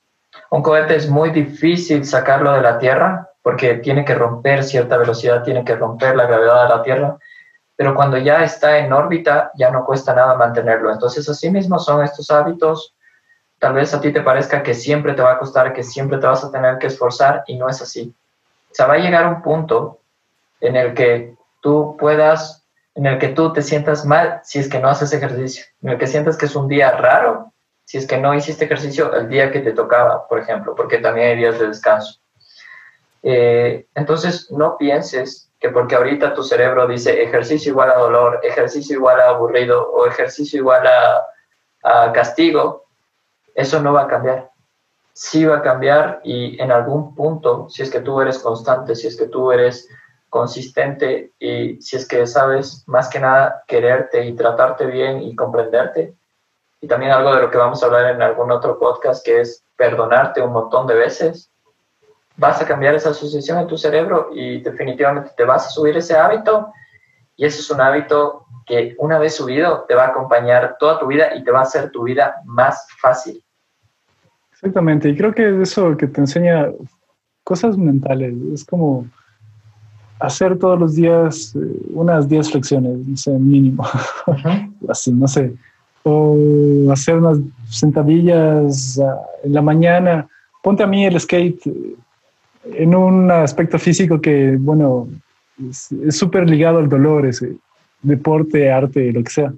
Un cohete es muy difícil sacarlo de la Tierra porque tiene que romper cierta velocidad, tiene que romper la gravedad de la Tierra, pero cuando ya está en órbita ya no cuesta nada mantenerlo. Entonces, así mismo son estos hábitos. Tal vez a ti te parezca que siempre te va a costar, que siempre te vas a tener que esforzar y no es así. O sea, va a llegar un punto en el que tú puedas, en el que tú te sientas mal si es que no haces ejercicio, en el que sientas que es un día raro si es que no hiciste ejercicio el día que te tocaba, por ejemplo, porque también hay días de descanso. Eh, entonces, no pienses que porque ahorita tu cerebro dice ejercicio igual a dolor, ejercicio igual a aburrido o ejercicio igual a, a castigo, eso no va a cambiar. Sí va a cambiar y en algún punto, si es que tú eres constante, si es que tú eres consistente y si es que sabes más que nada quererte y tratarte bien y comprenderte, y también algo de lo que vamos a hablar en algún otro podcast, que es perdonarte un montón de veces, vas a cambiar esa asociación en tu cerebro y definitivamente te vas a subir ese hábito. Y ese es un hábito que una vez subido te va a acompañar toda tu vida y te va a hacer tu vida más fácil. Exactamente, y creo que es eso que te enseña cosas mentales, es como hacer todos los días eh, unas 10 flexiones, no sé, mínimo, así, no sé, o hacer unas sentadillas ah, en la mañana. Ponte a mí el skate en un aspecto físico que, bueno, es súper ligado al dolor, ese deporte, arte, lo que sea.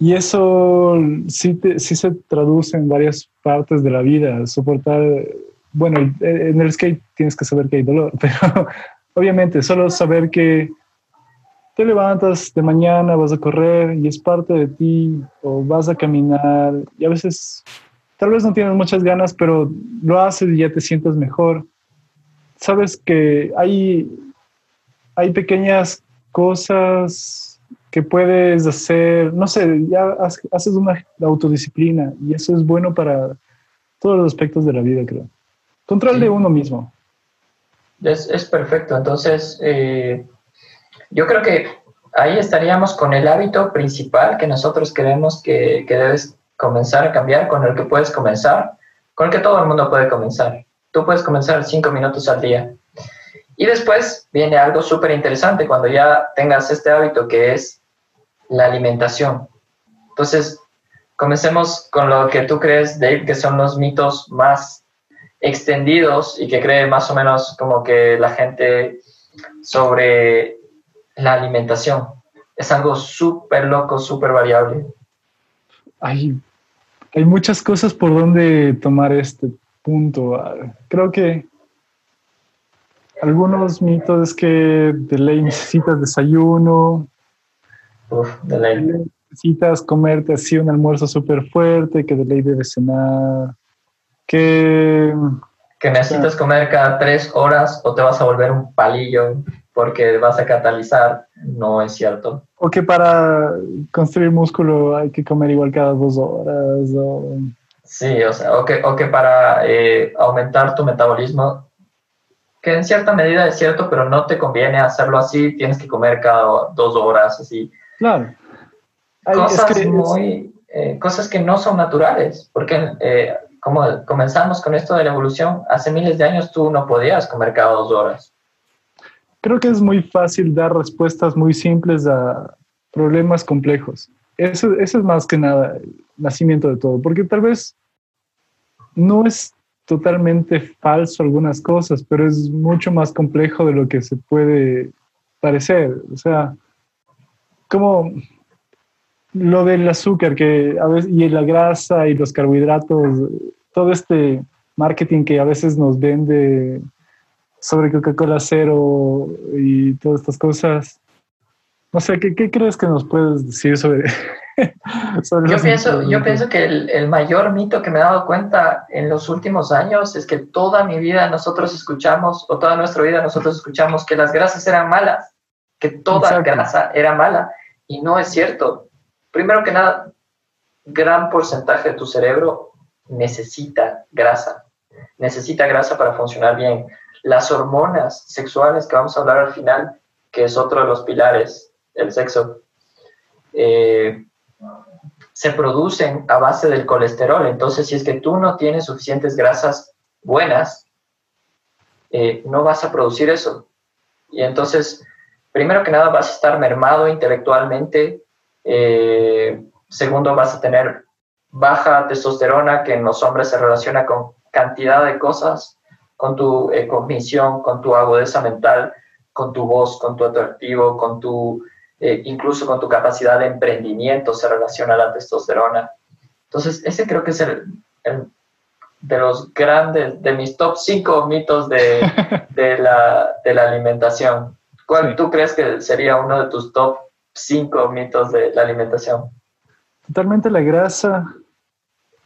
Y eso sí, sí se traduce en varias partes de la vida, soportar, bueno, en el skate tienes que saber que hay dolor, pero obviamente solo saber que te levantas de mañana, vas a correr y es parte de ti, o vas a caminar y a veces tal vez no tienes muchas ganas, pero lo haces y ya te sientes mejor. Sabes que hay, hay pequeñas cosas que puedes hacer, no sé, ya haces una autodisciplina y eso es bueno para todos los aspectos de la vida, creo. Control de uno mismo. Es, es perfecto. Entonces, eh, yo creo que ahí estaríamos con el hábito principal que nosotros creemos que, que, debes comenzar a cambiar, con el que puedes comenzar, con el que todo el mundo puede comenzar. Tú puedes comenzar cinco minutos al día. Y después viene algo súper interesante cuando ya tengas este hábito que es la alimentación. Entonces, comencemos con lo que tú crees, Dave, que son los mitos más extendidos y que cree más o menos como que la gente sobre la alimentación. Es algo súper loco, súper variable. Hay, hay muchas cosas por donde tomar este punto. Creo que algunos mitos es que de ley necesitas desayuno. de ley. Necesitas comerte así un almuerzo súper fuerte, que de ley debes cenar. Que, que necesitas comer cada tres horas o te vas a volver un palillo porque vas a catalizar, no es cierto. O que para construir músculo hay que comer igual cada dos horas. O... Sí, o sea, o que, o que para eh, aumentar tu metabolismo, que en cierta medida es cierto, pero no te conviene hacerlo así, tienes que comer cada dos horas, así. Claro. cosas, que muy, eh, cosas que no son naturales, porque eh, como comenzamos con esto de la evolución, hace miles de años tú no podías comer cada dos horas creo que es muy fácil dar respuestas muy simples a problemas complejos. Eso, eso es más que nada el nacimiento de todo, porque tal vez no es totalmente falso algunas cosas, pero es mucho más complejo de lo que se puede parecer. O sea, como lo del azúcar que a veces, y la grasa y los carbohidratos, todo este marketing que a veces nos vende sobre Coca-Cola cero y todas estas cosas. No sé, ¿qué, qué crees que nos puedes decir sobre, yo, pienso, yo pienso que el, el, mayor mito que me he dado cuenta en los últimos años es que toda mi vida nosotros escuchamos, o toda nuestra vida nosotros escuchamos que las grasas eran malas, que toda grasa era mala, y no es cierto. Primero que nada, gran porcentaje de tu cerebro necesita grasa, necesita grasa para funcionar bien. Las hormonas sexuales que vamos a hablar al final, que es otro de los pilares del sexo, eh, se producen a base del colesterol. Entonces, si es que tú no tienes suficientes grasas buenas, eh, no vas a producir eso. Y entonces, primero que nada, vas a estar mermado intelectualmente. Eh, segundo, vas a tener baja testosterona, que en los hombres se relaciona con cantidad de cosas con tu eh, cognición, con tu agudeza mental, con tu voz, con tu atractivo, con tu, eh, incluso con tu capacidad de emprendimiento se relaciona la testosterona. Entonces, ese creo que es el, de los grandes, de mis top 5 mitos de, de, la, de, la, alimentación. ¿Cuál tú crees que sería uno de tus top 5 mitos de la alimentación? Totalmente la grasa,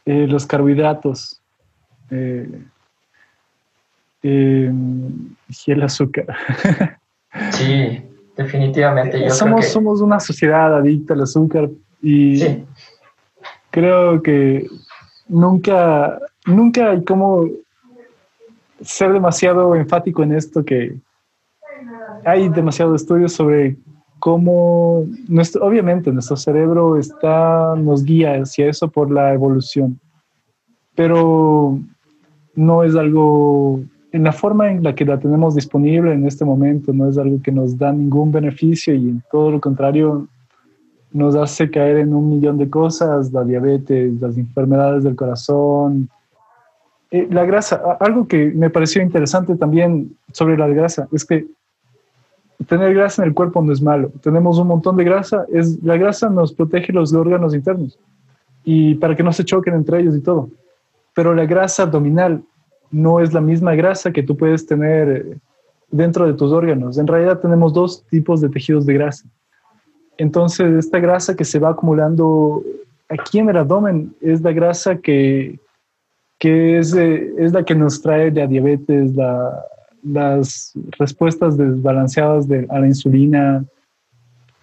eh, los carbohidratos. Eh, eh, y el azúcar. Sí, definitivamente. somos, somos una sociedad adicta al azúcar y creo que nunca, nunca hay como ser demasiado enfático en esto que hay demasiados estudios sobre cómo nuestro, obviamente nuestro cerebro está, nos guía hacia eso por la evolución, pero no es algo en la forma en la que la tenemos disponible en este momento no es algo que nos da ningún beneficio y en todo lo contrario nos hace caer en un millón de cosas, la diabetes, las enfermedades del corazón, eh, la grasa. Algo que me pareció interesante también sobre la grasa es que tener grasa en el cuerpo no es malo. Tenemos un montón de grasa, es, la grasa nos protege los órganos internos y para que no se choquen entre ellos y todo. Pero la grasa abdominal no es la misma grasa que tú puedes tener dentro de tus órganos. En realidad tenemos dos tipos de tejidos de grasa. Entonces, esta grasa que se va acumulando aquí en el abdomen es la grasa que, que es, es la que nos trae la diabetes, las respuestas desbalanceadas de, a la insulina,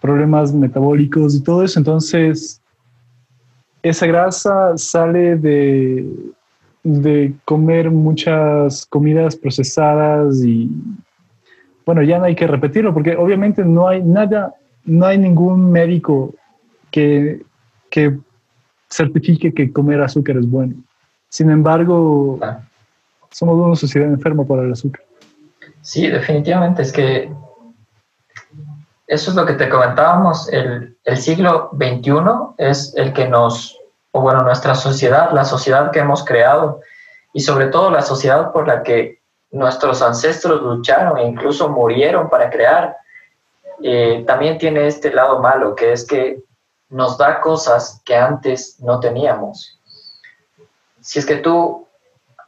problemas metabólicos y todo eso. Entonces, esa grasa sale de, de comer muchas comidas procesadas y bueno, ya no hay que repetirlo porque obviamente no hay nada, no hay ningún médico que, que certifique que comer azúcar es bueno. Sin embargo, ah. somos una sociedad enferma por el azúcar. Sí, definitivamente. Es que eso es lo que te comentábamos. El, el siglo XXI es el que nos, o bueno, nuestra sociedad, la sociedad que hemos creado y sobre todo la sociedad por la que nuestros ancestros lucharon e incluso murieron para crear, eh, también tiene este lado malo, que es que nos da cosas que antes no teníamos. Si es que tú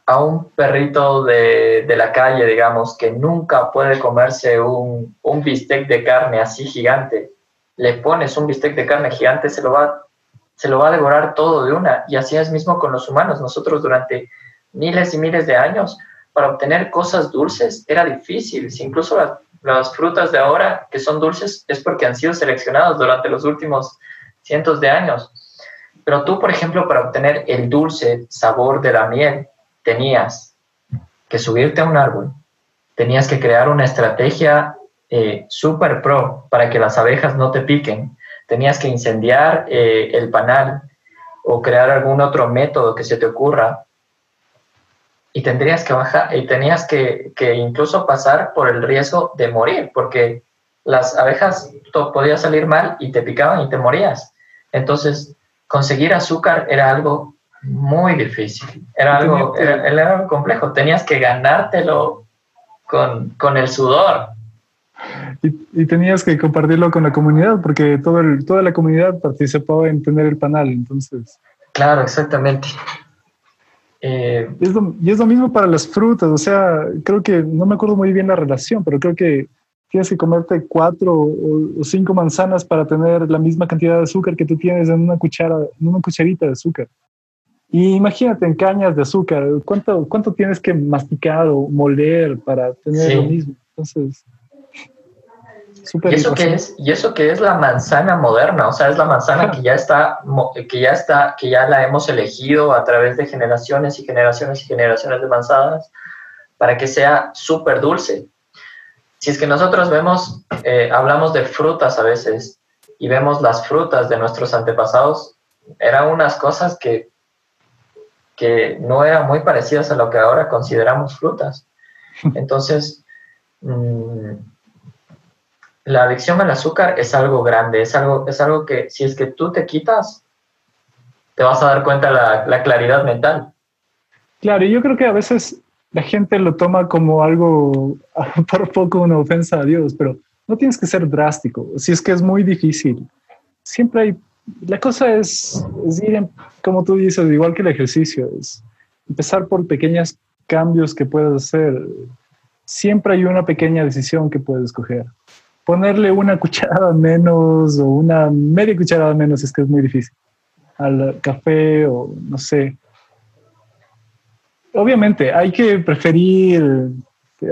a un perrito de, de la calle, digamos, que nunca puede comerse un, un, bistec de carne así gigante, le pones un bistec de carne gigante, se lo, va, se lo va a devorar todo de una. Y así es mismo con los humanos. Nosotros durante miles y miles de años para obtener cosas dulces era difícil. Si incluso las, frutas de ahora que son dulces es porque han sido seleccionadas durante los últimos cientos de años. Pero tú, por ejemplo, para obtener el dulce sabor de la miel, tenías que subirte a un árbol, tenías que crear una estrategia eh, super pro para que las abejas no te piquen, tenías que incendiar eh, el panal o crear algún otro método que se te ocurra y tendrías que bajar y tenías que, que, incluso pasar por el riesgo de morir, porque las abejas podía salir mal y te picaban y te morías. Entonces, conseguir azúcar era algo muy difícil, era algo, era, algo complejo, tenías que ganártelo con, con el sudor. Y, y, tenías que compartirlo con la comunidad, porque todo el, toda la comunidad participaba en tener el panal, entonces. Claro, exactamente. Eh, y es lo mismo para las frutas, o sea, creo que, no me acuerdo muy bien la relación, pero creo que tienes que comerte cuatro o, cinco manzanas para tener la misma cantidad de azúcar que tú tienes en una cuchara, en una cucharita de azúcar. Y imagínate en cañas de azúcar, ¿cuánto, cuánto tienes que masticar o moler para tener lo mismo? Entonces, ¿Y eso, que es, y eso que es la manzana moderna, o sea, es la manzana que ya está, que ya está, que ya la hemos elegido a través de generaciones y generaciones y generaciones de manzanas para que sea súper dulce. Si es que nosotros vemos, eh, hablamos de frutas a veces y vemos las frutas de nuestros antepasados, eran unas cosas que, que no eran muy parecidas a lo que ahora consideramos frutas. Entonces, mmm, la adicción al azúcar es algo grande, es algo, es algo que si es que tú te quitas, te vas a dar cuenta la, la claridad mental. Claro, y yo creo que a veces la gente lo toma como algo, por poco una ofensa a Dios, pero no tienes que ser drástico, si es que es muy difícil. Siempre hay, la cosa es, es como tú dices, igual que el ejercicio, es empezar por pequeños cambios que puedes hacer. Siempre hay una pequeña decisión que puedes escoger ponerle una cucharada menos o una media cucharada menos es que es muy difícil al café o no sé. Obviamente hay que preferir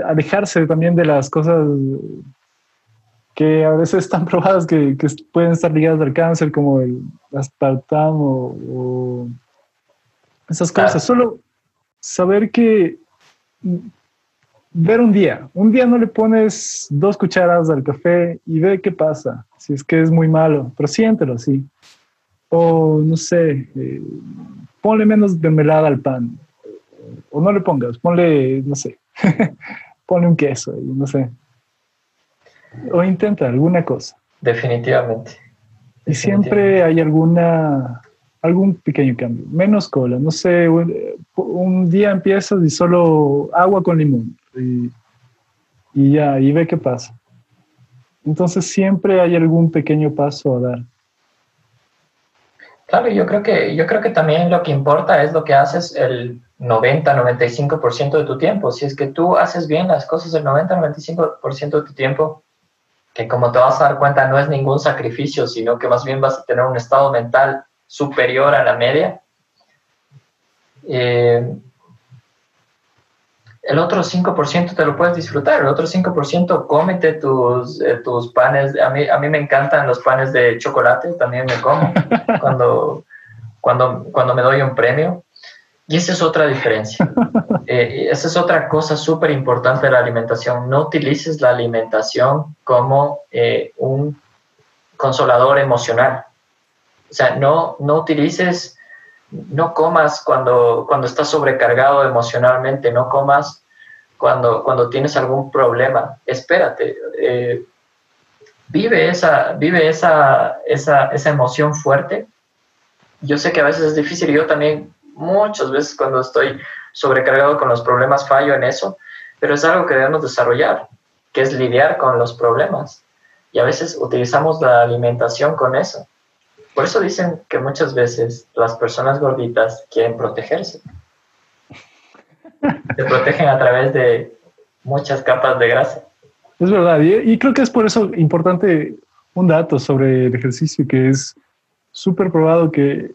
alejarse también de las cosas que a veces están probadas que, pueden estar ligadas al cáncer, como el aspartamo o esas cosas. Solo saber que ver un día. Un día no le pones dos cucharadas al café y ve qué pasa. Si es que es muy malo, pero siéntelo así. O no sé, eh, ponle menos de melada al pan. O no le pongas, ponle, no sé, ponle un queso y no sé. O intenta alguna cosa. Definitivamente. Y siempre hay alguna algún pequeño cambio, menos cola, no sé, un, día empiezas y solo agua con limón y, y, ya, y ve qué pasa. Entonces siempre hay algún pequeño paso a dar. Claro, yo creo que, yo creo que también lo que importa es lo que haces el 90-95% de tu tiempo. Si es que tú haces bien las cosas el 90-95% de tu tiempo, que como te vas a dar cuenta no es ningún sacrificio, sino que más bien vas a tener un estado mental superior a la media. Eh, el otro 5% te lo puedes disfrutar, el otro 5% cómete tus, eh, tus panes. A mí, a mí me encantan los panes de chocolate, también me como cuando, cuando, cuando me doy un premio. Y esa es otra diferencia. Eh, esa es otra cosa súper importante de la alimentación. No utilices la alimentación como eh, un consolador emocional. O sea, no, no utilices, no comas cuando, cuando estás sobrecargado emocionalmente, no comas cuando, cuando tienes algún problema. Espérate. Eh, vive esa, vive esa, esa, esa emoción fuerte. Yo sé que a veces es difícil yo también muchas veces cuando estoy sobrecargado con los problemas fallo en eso, pero es algo que debemos desarrollar, que es lidiar con los problemas. Y a veces utilizamos la alimentación con eso. Por eso dicen que muchas veces las personas gorditas quieren protegerse. Se protegen a través de muchas capas de grasa. Es verdad, y, creo que es por eso importante un dato sobre el ejercicio que es súper probado que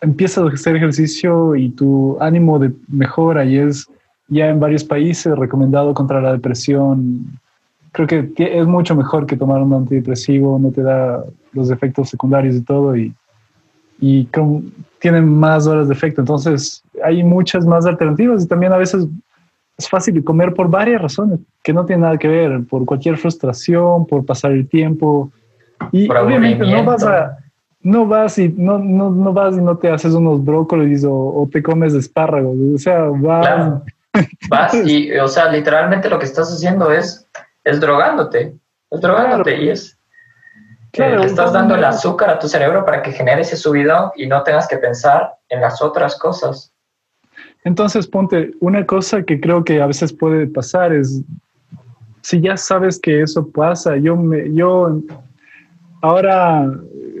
empiezas a hacer ejercicio y tu ánimo de mejora y es ya en varios países recomendado contra la depresión. Creo que es mucho mejor que tomar un antidepresivo, no te da los efectos secundarios y todo y, y tienen más horas de efecto. Entonces hay muchas más alternativas y también a veces es fácil comer por varias razones que no tienen nada que ver, por cualquier frustración, por pasar el tiempo. Y obviamente no vas a no vas y no, no, no vas y no te haces unos brócolis o, te comes espárragos. O sea, vas. Vas y, o sea, literalmente lo que estás haciendo es, es drogándote. Es drogándote y es. Claro, eh, estás dando el azúcar a tu cerebro para que genere ese subidón y no tengas que pensar en las otras cosas. Entonces, ponte, una cosa que creo que a veces puede pasar es, si ya sabes que eso pasa, yo, me, yo ahora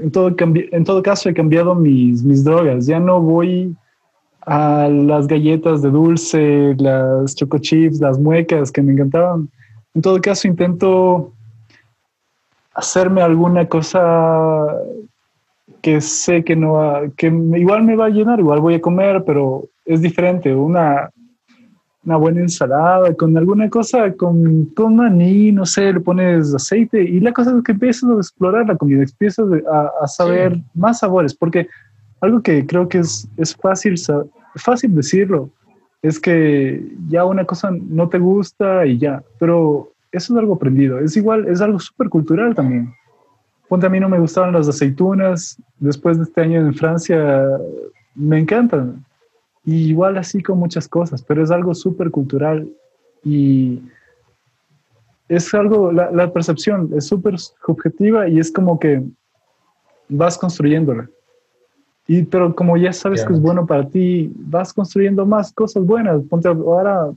en todo, en todo caso he cambiado mis, mis drogas. Ya no voy a las galletas de dulce, las choco chips, las muecas que me encantaban. En todo caso intento hacerme alguna cosa que sé que no que igual me va a llenar, igual voy a comer, pero es diferente. Una una buena ensalada, con alguna cosa, con, con maní, no sé, le pones aceite y la cosa es que empiezas a explorar la comida, empiezas a, a saber más sabores, porque algo que creo que es, es fácil, fácil decirlo, es que ya una cosa no te gusta y ya, pero eso es algo aprendido, es igual, es algo súper cultural también. Ponte a mí no me gustaban las aceitunas, después de este año en Francia me encantan, igual así con muchas cosas, pero es algo súper cultural y es algo, la, percepción es súper objetiva y es como que vas construyéndola. Y, pero como ya sabes que es bueno para ti, vas construyendo más cosas buenas. Ponte ahora,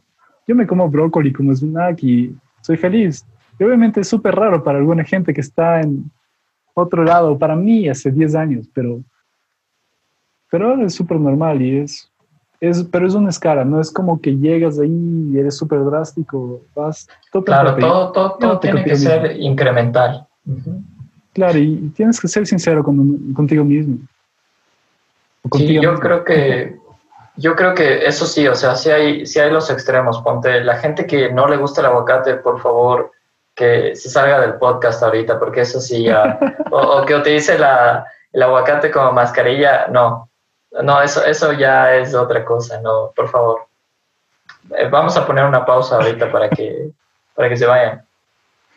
yo me como brócoli como snack y soy feliz. Y obviamente es súper raro para alguna gente que está en otro lado, para mí hace 10 años, pero, pero ahora es súper normal y es pero es una escala, no es como que llegas ahí y eres súper drástico, vas... claro, todo, todo, todo tiene que ser incremental. Claro, y tienes que ser sincero con, contigo mismo. Sí, yo creo que yo creo que eso sí, o sea, sí hay, sí hay los extremos. Ponte, la gente que no le gusta el aguacate, por favor, que se salga del podcast ahorita, porque eso sí ya. o, o, que utilice la, el aguacate como mascarilla, no. No, eso, eso ya es otra cosa, no, por favor. Eh, vamos a poner una pausa ahorita para que, para que se vayan.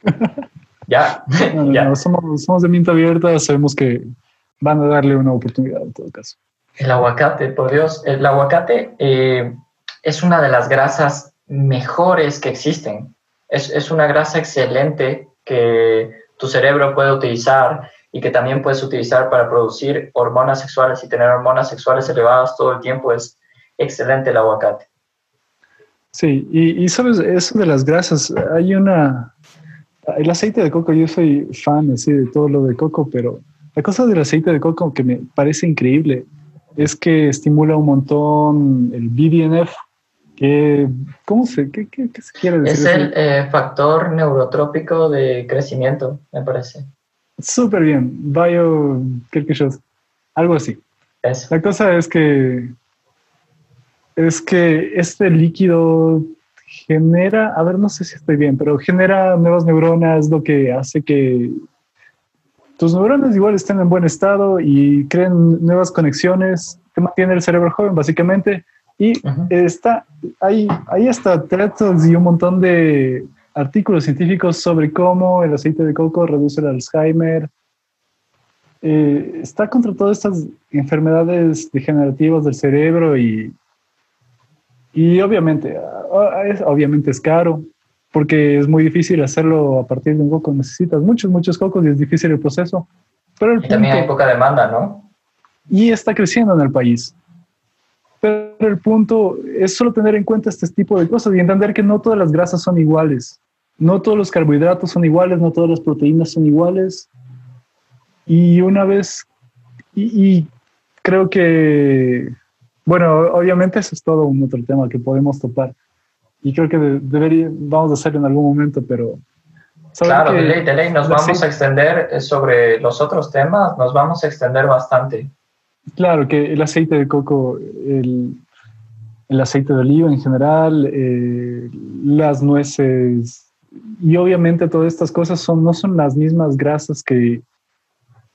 ya, ya. somos, somos, de mente abierta, sabemos que van a darle una oportunidad en todo caso. El aguacate, por Dios, el aguacate eh, es una de las grasas mejores que existen. Es, es una grasa excelente que tu cerebro puede utilizar y que también puedes utilizar para producir hormonas sexuales y tener hormonas sexuales elevadas todo el tiempo es excelente el aguacate. Sí, y, sabes, eso de las grasas, hay una, el aceite de coco, yo soy fan así de todo lo de coco, pero la cosa del aceite de coco que me parece increíble es que estimula un montón el BDNF, ¿Qué, ¿Cómo se, qué, qué, qué se quiere decir? Es el eh, factor neurotrópico de crecimiento, me parece. Súper bien. Bio. Algo así. Eso. La cosa es que es que este líquido genera, a ver, no sé si estoy bien, pero genera nuevas neuronas, lo que hace que tus neuronas igual estén en buen estado y creen nuevas conexiones, que mantiene el cerebro joven básicamente. Y está, hay, hay hasta tratos y un montón de artículos científicos sobre cómo el aceite de coco reduce el Alzheimer. Eh, está contra todas estas enfermedades degenerativas del cerebro y, y obviamente, ah, es, obviamente es caro porque es muy difícil hacerlo a partir de un coco. Necesitas muchos, muchos cocos y es difícil el proceso. Pero el y también hay poca demanda, ¿no? Y está creciendo en el país. Pero el punto es solo tener en cuenta este tipo de cosas y entender que no todas las grasas son iguales. No todos los carbohidratos son iguales, no todas las proteínas son iguales. Y una vez, y, creo que, bueno, obviamente eso es todo un otro tema que podemos topar. Y creo que debería, vamos a hacerlo en algún momento, pero... Claro, de ley, de ley, nos vamos a extender eh, sobre los otros temas, nos vamos a extender bastante. Claro, que el aceite de coco, el, el aceite de oliva en general, eh, las nueces y obviamente todas estas cosas son, no son las mismas grasas que,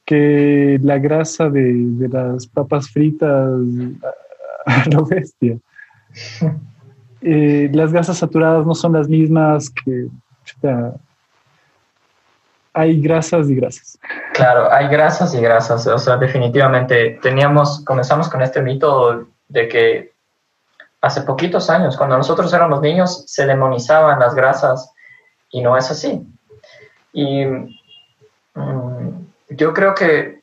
que la grasa de, de las papas fritas a lo bestia. Eh, las grasas saturadas no son las mismas que... hay grasas y grasas. Claro, hay grasas y grasas. O sea, definitivamente teníamos, comenzamos con este mito de que hace poquitos años, cuando nosotros éramos niños, se demonizaban las grasas y no es así. Y mm, yo creo que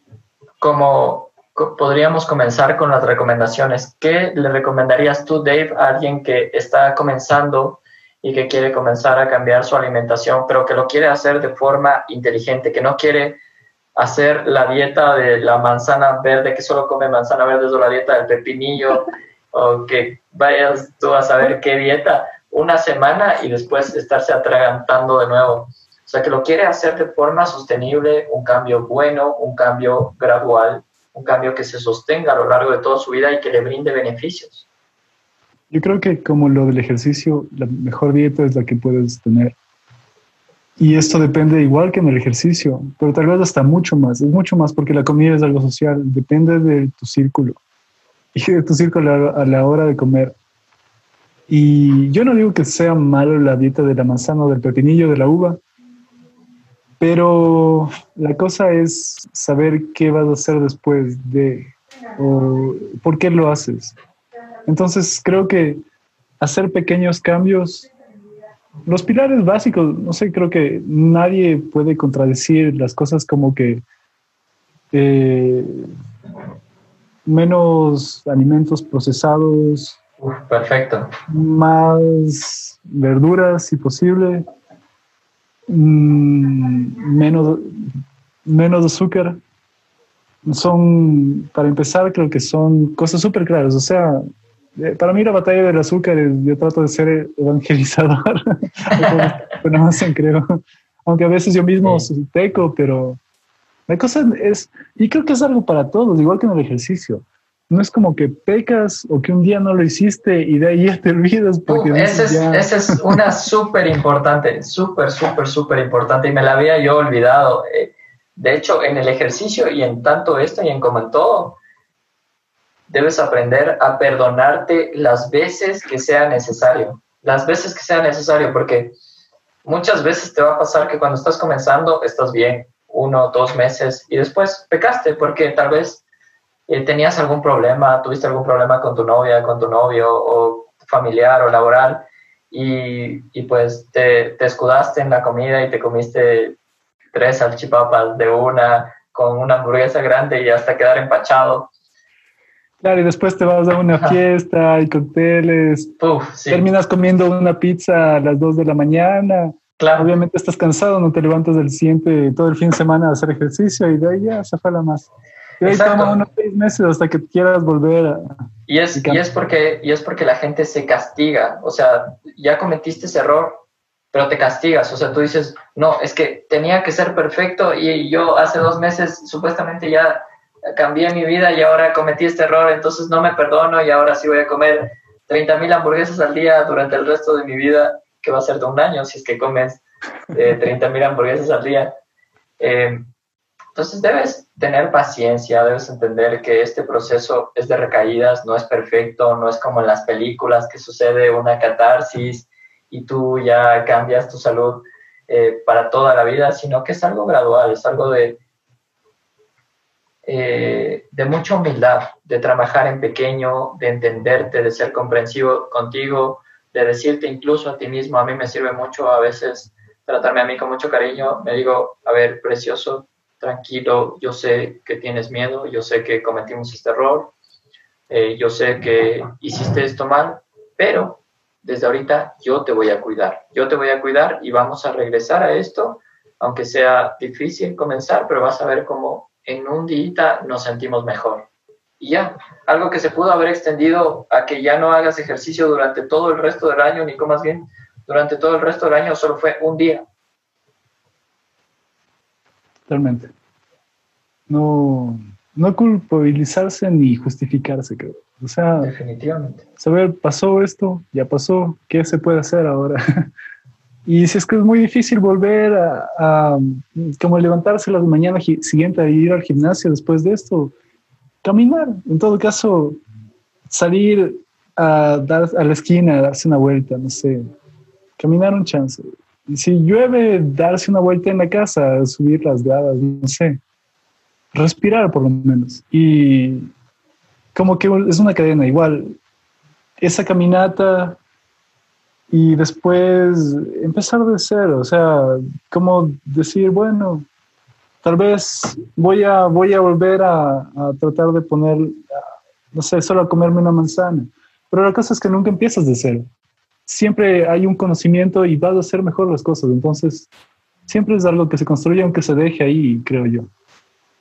como podríamos comenzar con las recomendaciones. ¿Qué le recomendarías tú, Dave, a alguien que está comenzando y que quiere comenzar a cambiar su alimentación, pero que lo quiere hacer de forma inteligente, que no quiere hacer la dieta de la manzana verde, que solo come manzana verde, o la dieta del pepinillo, o que vayas tú a saber qué dieta, una semana y después estarse atragantando de nuevo. O sea, que lo quiere hacer de forma sostenible, un cambio bueno, un cambio gradual, un cambio que se sostenga a lo largo de toda su vida y que le brinde beneficios. Yo creo que como lo del ejercicio, la mejor dieta es la que puedes tener. Y esto depende igual que en el ejercicio, pero tal vez hasta mucho más. Es mucho más porque la comida es algo social, depende de tu círculo y de tu círculo a la hora de comer. Y yo no digo que sea malo la dieta de la manzana, del pepinillo, de la uva, pero la cosa es saber qué vas a hacer después de, o por qué lo haces. Entonces creo que hacer pequeños cambios, los pilares básicos, no sé, creo que nadie puede contradecir las cosas como que eh, menos alimentos procesados, perfecto. Más verduras, si posible. Mm, menos, menos azúcar. Son, para empezar, creo que son cosas súper claras. O sea, eh, para mí la batalla del azúcar yo trato de ser evangelizador. no creo. Aunque a veces yo mismo teco, pero la cosa es, y creo que es algo para todos, igual que en el ejercicio no es como que pecas o que un día no lo hiciste y de ahí ya te olvidas. Porque esa es, es, una súper importante, súper, súper, súper importante y me la había yo olvidado. Eh, de hecho, en el ejercicio y en tanto esto y en como en todo, debes aprender a perdonarte las veces que sea necesario, las veces que sea necesario, porque muchas veces te va a pasar que cuando estás comenzando estás bien, uno, dos meses, y después pecaste porque tal vez tenías algún problema, tuviste algún problema con tu novia, con tu novio o familiar o laboral y, y pues te, te, escudaste en la comida y te comiste tres salchipapas de una con una hamburguesa grande y hasta quedar empachado. Claro, y después te vas a una fiesta, hay cócteles, terminas comiendo una pizza a las dos de la mañana. Claro. Obviamente estás cansado, no te levantas del siguiente todo el fin de semana a hacer ejercicio y de ahí ya se fue la más. Y ahí toma unos seis meses hasta que quieras volver a... Y es, y, es porque, y es porque la gente se castiga. O sea, ya cometiste ese error, pero te castigas. O sea, tú dices, no, es que tenía que ser perfecto y yo hace dos meses supuestamente ya cambié mi vida y ahora cometí este error, entonces no me perdono y ahora sí voy a comer 30 mil hamburguesas al día durante el resto de mi vida, que va a ser de un año si es que comes eh, 30 mil hamburguesas al día. Eh, entonces debes tener paciencia, debes entender que este proceso es de recaídas, no es perfecto, no es como en las películas que sucede una catarsis y tú ya cambias tu salud eh, para toda la vida, sino que es algo gradual, es algo de, eh, de mucha humildad, de trabajar en pequeño, de entenderte, de ser comprensivo contigo, de decirte incluso a ti mismo, a mí me sirve mucho a veces tratarme a mí con mucho cariño, me digo, a ver, precioso, tranquilo, yo sé que tienes miedo, yo sé que cometimos este error, eh, yo sé que hiciste esto mal, pero desde ahorita yo te voy a cuidar, yo te voy a cuidar y vamos a regresar a esto, aunque sea difícil comenzar, pero vas a ver cómo en un día nos sentimos mejor. Y ya, algo que se pudo haber extendido a que ya no hagas ejercicio durante todo el resto del año, ni comas bien durante todo el resto del año, solo fue un día. Totalmente. No, no culpabilizarse ni justificarse, creo. O sea, definitivamente. Saber, pasó esto, ya pasó, ¿qué se puede hacer ahora? y si es que es muy difícil volver a, como levantarse la mañana siguiente a ir al gimnasio después de esto, caminar. En todo caso, salir a dar a la esquina, darse una vuelta, no sé, caminar un chance. Si llueve, darse una vuelta en la casa, subir las gradas, no sé, respirar por lo menos. Y como que es una cadena, igual, esa caminata y después empezar de cero, o sea, como decir, bueno, tal vez voy a, voy a volver a, a tratar de poner, no sé, solo a comerme una manzana, pero la cosa es que nunca empiezas de cero. Siempre hay un conocimiento y vas a hacer mejor las cosas, entonces siempre es algo que se construye aunque se deje ahí, creo yo.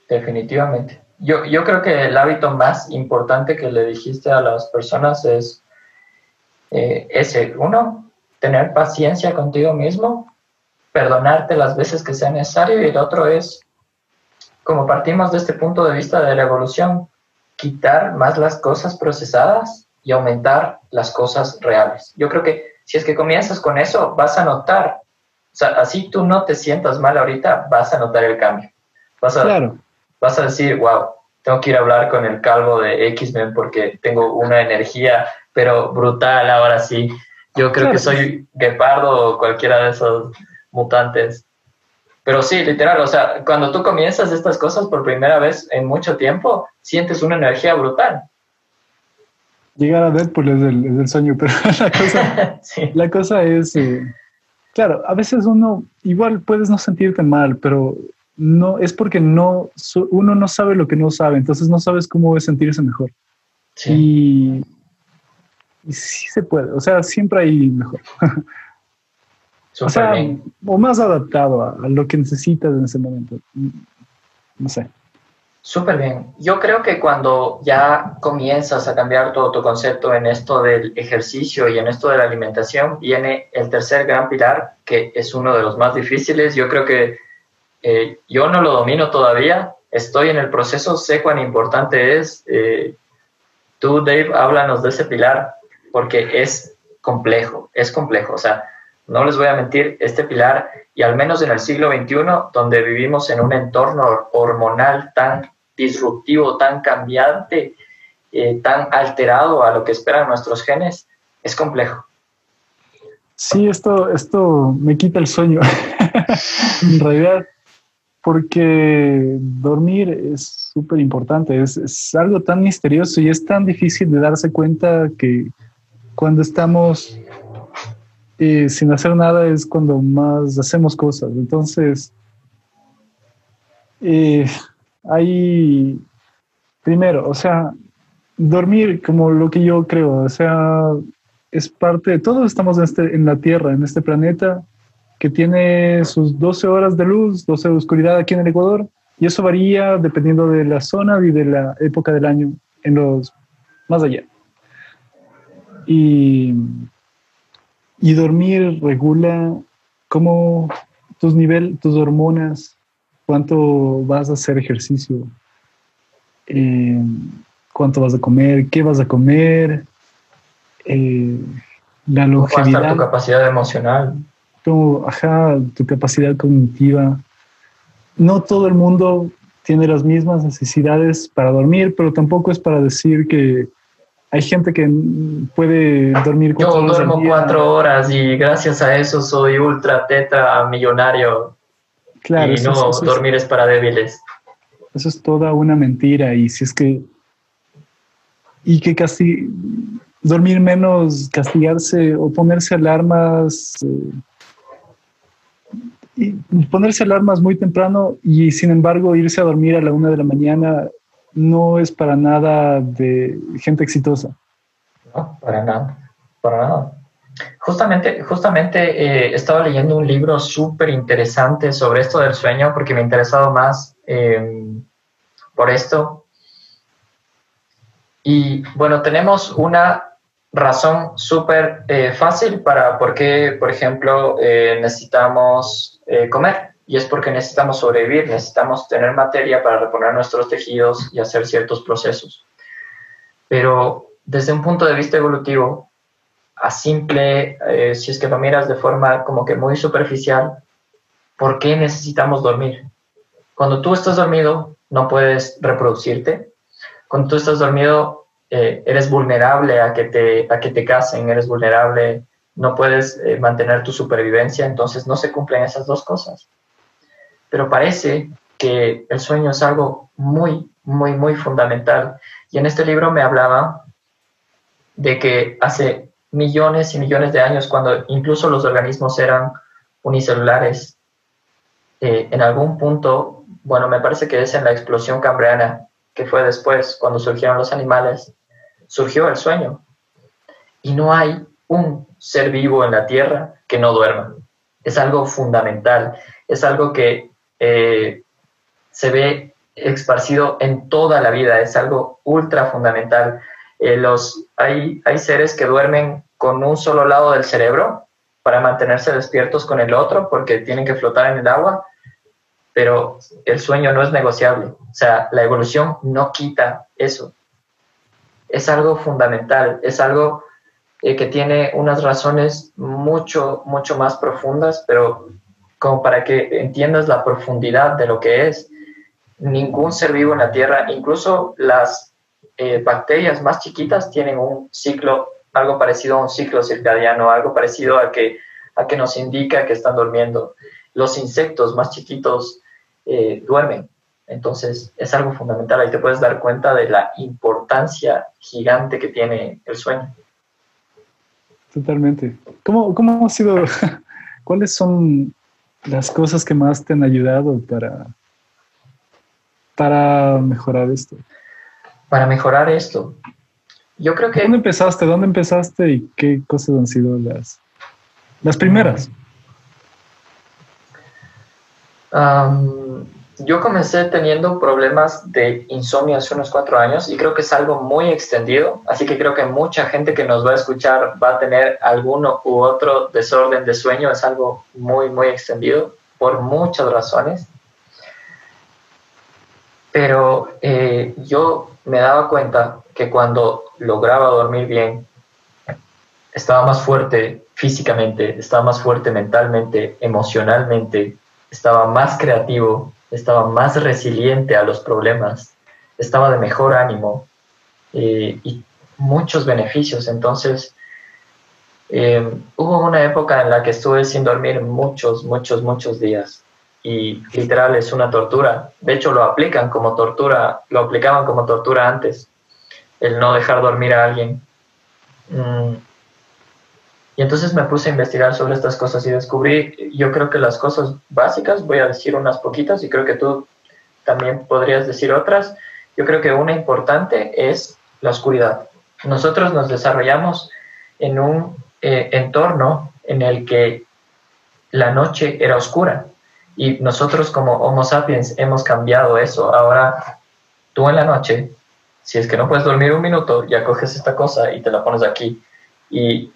Definitivamente. Yo, yo creo que el hábito más importante que le dijiste a las personas es eh, ese, uno, tener paciencia contigo mismo, perdonarte las veces que sea necesario y el otro es, como partimos de este punto de vista de la evolución, quitar más las cosas procesadas y aumentar las cosas reales. Yo creo que si es que comienzas con eso, vas a notar, o sea, así tú no te sientas mal ahorita, vas a notar el cambio. Vas a, claro vas a decir, wow, tengo que ir a hablar con el calvo de X-Men porque tengo una energía, pero brutal ahora sí. Yo creo que soy guepardo o cualquiera de esos mutantes. Pero sí, literal, o sea, cuando tú comienzas estas cosas por primera vez en mucho tiempo, sientes una energía brutal. Llegar a Deadpool es el, sueño, pero la cosa, la cosa es, eh, claro, a veces uno, igual puedes no sentirte mal, pero no es porque no uno no sabe lo que no sabe, entonces no sabes cómo es sentirse mejor. Y, sí se puede, o sea, siempre hay mejor. o sea, o más adaptado a, lo que necesitas en ese momento. No sé. Súper bien. Yo creo que cuando ya comienzas a cambiar todo tu concepto en esto del ejercicio y en esto de la alimentación, viene el tercer gran pilar, que es uno de los más difíciles. Yo creo que eh, yo no lo domino todavía, estoy en el proceso, sé cuán importante es. Eh, tú, Dave, háblanos de ese pilar, porque es complejo, es complejo. O sea, no les voy a mentir, este pilar, y al menos en el siglo XXI, donde vivimos en un entorno hormonal tan disruptivo, tan cambiante, eh, tan alterado a lo que esperan nuestros genes, es complejo. Sí, esto, esto me quita el sueño. en realidad, porque dormir es súper importante, es, algo tan misterioso y es tan difícil de darse cuenta que cuando estamos eh, sin hacer nada es cuando más hacemos cosas. Entonces, eh, hay, primero, o sea, dormir como lo que yo creo, o sea, es parte de, todos estamos en, este, en la Tierra, en este planeta, que tiene sus 12 horas de luz, 12 de oscuridad aquí en el Ecuador, Y eso varía dependiendo de la zona y de la época del año en los más allá. Y, y dormir regula cómo tus niveles, tus hormonas, cuánto vas a hacer ejercicio, eh, cuánto vas a comer, qué vas a comer, eh, la longevidad. tu capacidad emocional. Tu, ajá, tu capacidad cognitiva. No todo el mundo tiene las mismas necesidades para dormir, pero tampoco es para decir que hay gente que puede dormir cuatro Yo duermo cuatro horas y gracias a eso soy ultra tetra millonario. Claro, y no dormir es, para débiles. Eso es toda una mentira y si es que y que casi dormir menos, castigarse o ponerse alarmas eh, y ponerse alarmas muy temprano y sin embargo irse a dormir a la una de la mañana no es para nada de gente exitosa. No, para nada, para nada. Justamente, justamente eh, estaba leyendo un libro súper interesante sobre esto del sueño porque me ha interesado más em, por esto. Y bueno, tenemos una razón súper eh, fácil para por qué, por ejemplo, eh, necesitamos comer y es porque necesitamos sobrevivir, necesitamos tener materia para reponer nuestros tejidos y hacer ciertos procesos. Pero desde un punto de vista evolutivo, a simple, eh, si es que lo miras de forma como que muy superficial, ¿por qué necesitamos dormir? Cuando tú estás dormido, no puedes reproducirte. Cuando tú estás dormido, eh, eres vulnerable a que, te, a que te casen, eres vulnerable, no puedes eh, mantener tu supervivencia, entonces no se cumplen esas dos cosas pero parece que el sueño es algo muy, muy, muy fundamental. Y en este libro me hablaba de que hace millones y millones de años, cuando incluso los organismos eran unicelulares, eh, en algún punto, bueno, me parece que es en la explosión cambriana, que fue después, cuando surgieron los animales, surgió el sueño. Y no hay un ser vivo en la Tierra que no duerma. Es algo fundamental, es algo que eh, se ve esparcido en toda la vida, es algo ultra fundamental. Eh, los, hay, hay seres que duermen con un solo lado del cerebro para mantenerse despiertos con el otro porque tienen que flotar en el agua, pero el sueño no es negociable. O sea, la evolución no quita eso. Es algo fundamental, es algo eh, que tiene unas razones mucho, mucho más profundas, pero como para que entiendas la profundidad de lo que es. Ningún ser vivo en la Tierra, incluso las eh, bacterias más chiquitas tienen un ciclo, algo parecido a un ciclo circadiano, algo parecido a que, a que nos indica que están durmiendo. Los insectos más chiquitos eh, duermen, entonces es algo fundamental. Ahí te puedes dar cuenta de la importancia gigante que tiene el sueño. Totalmente. ¿Cómo, cómo ha sido? ¿Cuáles son las cosas que más te han ayudado para, para mejorar esto? Para mejorar esto. Yo creo que... ¿Dónde empezaste? ¿Dónde empezaste y qué cosas han sido las, las primeras? yo comencé teniendo problemas de insomnio hace unos cuatro años y creo que es algo muy extendido, así que creo que mucha gente que nos va a escuchar va a tener alguno u otro desorden de sueño, es algo muy, muy extendido por muchas razones. Pero eh, yo me daba cuenta que cuando lograba dormir bien, estaba más fuerte físicamente, estaba más fuerte mentalmente, emocionalmente, estaba más creativo, estaba más resiliente a los problemas, estaba de mejor ánimo eh, y muchos beneficios. Entonces, eh, hubo una época en la que estuve sin dormir muchos, muchos, muchos días y literal es una tortura. De hecho, lo aplican como tortura, lo aplicaban como tortura antes, el no dejar dormir a alguien. Mm, y entonces me puse a investigar sobre estas cosas y descubrí, yo creo que las cosas básicas, voy a decir unas poquitas y creo que tú también podrías decir otras. Yo creo que una importante es la oscuridad. Nosotros nos desarrollamos en un eh, entorno en el que la noche era oscura Y nosotros como Homo sapiens hemos cambiado eso. Ahora, tú en la noche, si es que no puedes dormir un minuto, ya coges esta cosa y te la pones aquí. Y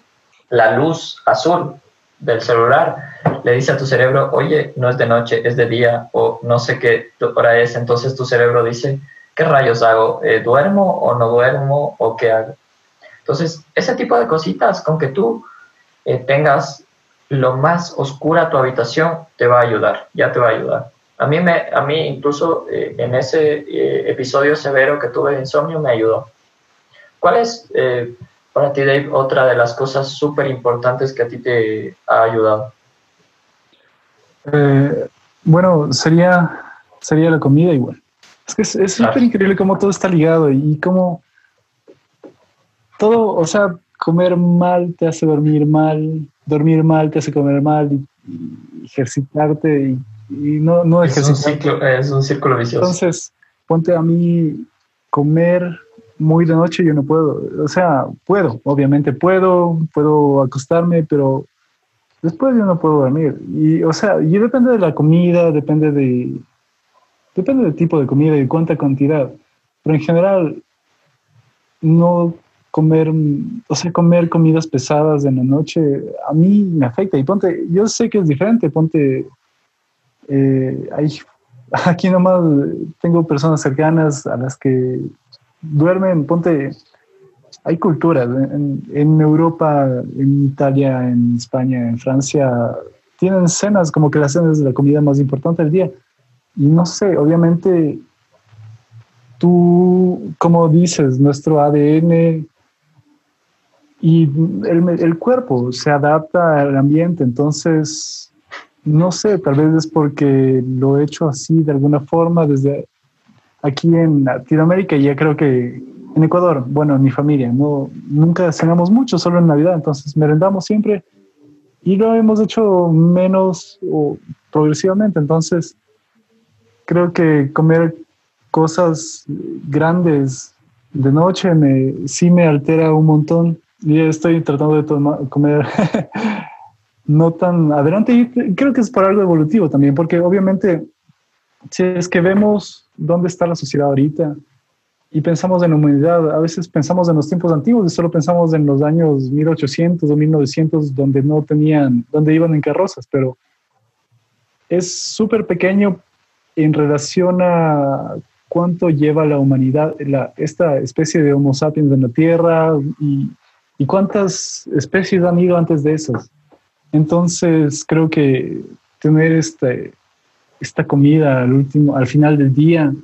la luz azul del celular le dice a tu cerebro, oye, no es de noche, es de día, o no sé qué hora es. Entonces tu cerebro dice, ¿qué rayos hago? Eh, ¿Duermo o no duermo? ¿O qué hago? Entonces, ese tipo de cositas, con que tú eh, tengas lo más oscura tu habitación, te va a ayudar, ya te va a ayudar. A mí, me, a mí incluso eh, en ese eh, episodio severo que tuve de insomnio me ayudó. ¿Cuál es para ti, Dave, otra de las cosas súper importantes que a ti te ha ayudado? bueno, sería, sería la comida igual. Es que es súper increíble cómo todo está ligado y cómo todo, o sea, comer mal te hace dormir mal, dormir mal te hace comer mal y, ejercitarte y, no, no es Un ciclo, es un círculo vicioso. Entonces, ponte a mí comer muy de noche, yo no puedo. O sea, puedo, obviamente puedo, puedo acostarme, pero después yo no puedo dormir. Y, o sea, y depende de la comida, depende de, depende del tipo de comida y cuánta cantidad. Pero en general, no comer, o sea, comer comidas pesadas en la noche, a mí me afecta. Y ponte, yo sé que es diferente, ponte, eh, hay, aquí nomás tengo personas cercanas a las que duermen, ponte, hay culturas, en, Europa, en Italia, en España, en Francia, tienen cenas como que las cenas de la comida más importante del día. Y no sé, obviamente tú, como dices, nuestro ADN y el, el, cuerpo se adapta al ambiente, entonces, no sé, tal vez es porque lo he hecho así de alguna forma desde aquí en Latinoamérica y ya creo que en Ecuador, bueno, en mi familia, no, nunca cenamos mucho, solo en Navidad, entonces merendamos siempre y lo hemos hecho menos o progresivamente, entonces creo que comer cosas grandes de noche me, sí me altera un montón y estoy tratando de comer. No tan adelante y creo que es por algo evolutivo también, porque obviamente si es que vemos dónde está la sociedad ahorita y pensamos en humanidad, a veces pensamos en los tiempos antiguos y solo pensamos en los años 1800 o 1900 donde no tenían, donde iban en carrozas, pero es súper pequeño en relación a cuánto lleva la humanidad, la, esta especie de Homo sapiens en la Tierra y ¿Y cuántas especies han ido antes de esas? Entonces, creo que tener este, esta comida al, último, al final del día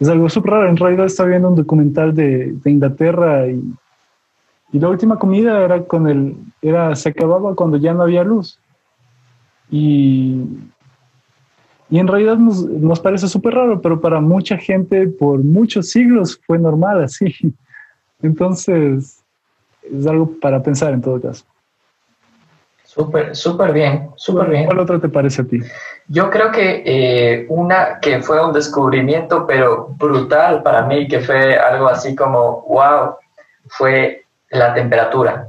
es algo súper raro. En realidad estaba viendo un documental de, de Inglaterra y, y, la última comida era con el, era, se acababa cuando ya no había luz. Y, y en realidad nos, nos parece súper raro, pero para mucha gente por muchos siglos fue normal así. Entonces, es algo para pensar en todo caso. Súper, súper bien, súper bien. ¿Cuál otra te parece a ti? Yo creo que eh, una que fue un descubrimiento, pero brutal para mí, que fue algo así como, wow, fue la temperatura.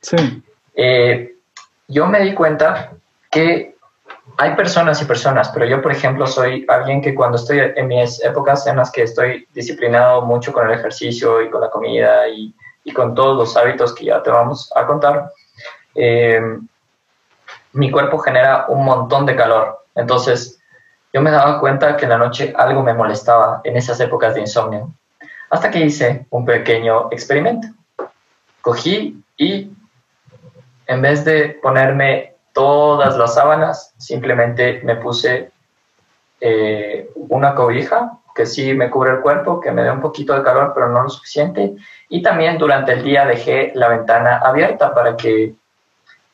Sí. Eh, yo me di cuenta que hay personas y personas, pero yo, por ejemplo, soy alguien que cuando estoy en mis épocas en las que estoy disciplinado mucho con el ejercicio y con la comida y y con todos los hábitos que ya te vamos a contar, eh, mi cuerpo genera un montón de calor. Entonces, yo me daba cuenta que en la noche algo me molestaba en esas épocas de insomnio. Hasta que hice un pequeño experimento. Cogí y en vez de ponerme todas las sábanas, simplemente me puse eh, una cobija que sí me cubre el cuerpo, que me dé un poquito de calor, pero no lo suficiente. Y también durante el día dejé la ventana abierta para que,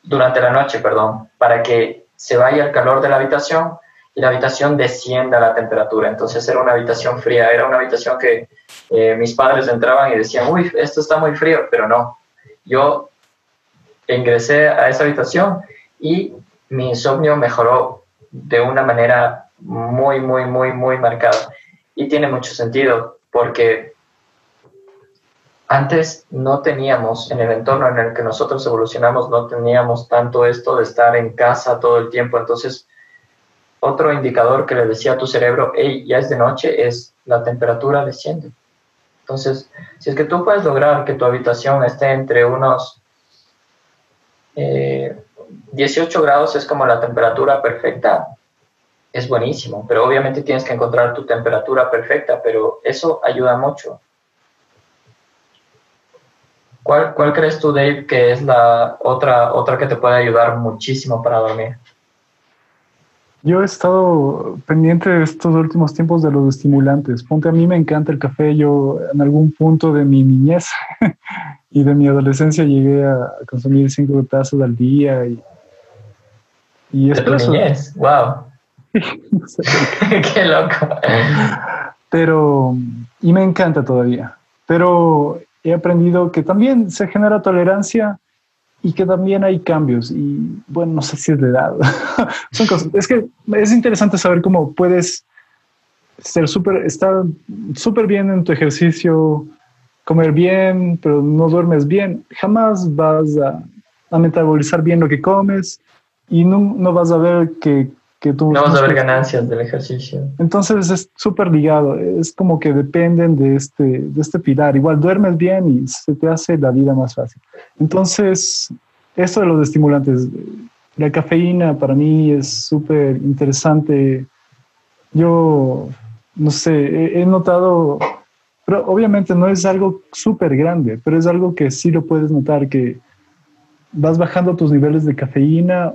durante la noche, perdón, para que se vaya el calor de la habitación y la habitación descienda la temperatura. Entonces era una habitación fría, era una habitación que eh, mis padres entraban y decían, uy, esto está muy frío, pero no. Yo ingresé a esa habitación y mi insomnio mejoró de una manera muy, muy, muy, muy marcada. Y tiene mucho sentido porque antes no teníamos, en el entorno en el que nosotros evolucionamos, no teníamos tanto esto de estar en casa todo el tiempo. Entonces, otro indicador que le decía a tu cerebro, hey, ya es de noche, es la temperatura desciende. Entonces, si es que tú puedes lograr que tu habitación esté entre unos 18 eh, grados, es como la temperatura perfecta, es buenísimo, pero obviamente tienes que encontrar tu temperatura perfecta, pero eso ayuda mucho. ¿Cuál, ¿Cuál, crees tú, Dave, que es la otra, otra que te puede ayudar muchísimo para dormir? Yo he estado pendiente estos últimos tiempos de los estimulantes. Ponte, a mí me encanta el café. Yo en algún punto de mi niñez y de mi adolescencia llegué a consumir cinco tazas al día. Y, y ¿De tu niñez? ¡Wow! ¡Qué loco! Pero, y me encanta todavía. Pero he aprendido que también se genera tolerancia y que también hay cambios. Y bueno, no sé si es de edad. Son cosas. Es que es interesante saber cómo puedes ser súper, estar súper bien en tu ejercicio, comer bien, pero no duermes bien. Jamás vas a, a metabolizar bien lo que comes y no, no vas a ver que no vas a ver ganancias del ejercicio. Entonces es súper ligado, es como que dependen de este, de este pilar. Igual duermes bien y se te hace la vida más fácil. Entonces, esto de los estimulantes, la cafeína para mí es súper interesante. Yo, no sé, he, notado, pero obviamente no es algo súper grande, pero es algo que sí lo puedes notar, que vas bajando tus niveles de cafeína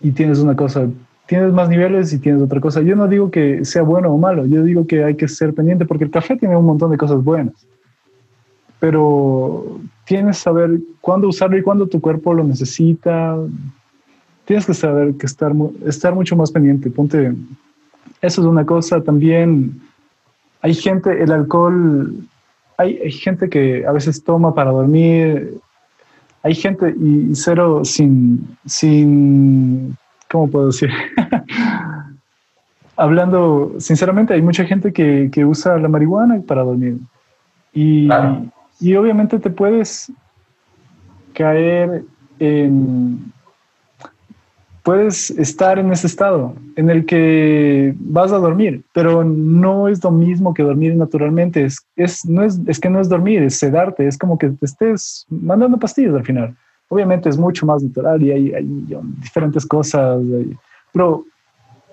y tienes una cosa tienes más niveles y tienes otra cosa. Yo no digo que sea bueno o malo, yo digo que hay que ser pendiente porque el café tiene un montón de cosas buenas, pero tienes que saber cuándo usarlo y cuándo tu cuerpo lo necesita. Tienes que saber que estar, estar mucho más pendiente. Ponte, eso es una cosa. También hay gente, el alcohol, hay, hay gente que a veces toma para dormir. Hay gente y cero sin, sin ¿cómo puedo decir? Hablando sinceramente, hay mucha gente que, usa la marihuana para dormir. Y, y obviamente te puedes caer en... Puedes estar en ese estado en el que vas a dormir, pero no es lo mismo que dormir naturalmente. Es, es, no es, es que no es dormir, es sedarte, es como que te estés mandando pastillas al final. Obviamente es mucho más natural y hay, diferentes cosas, pero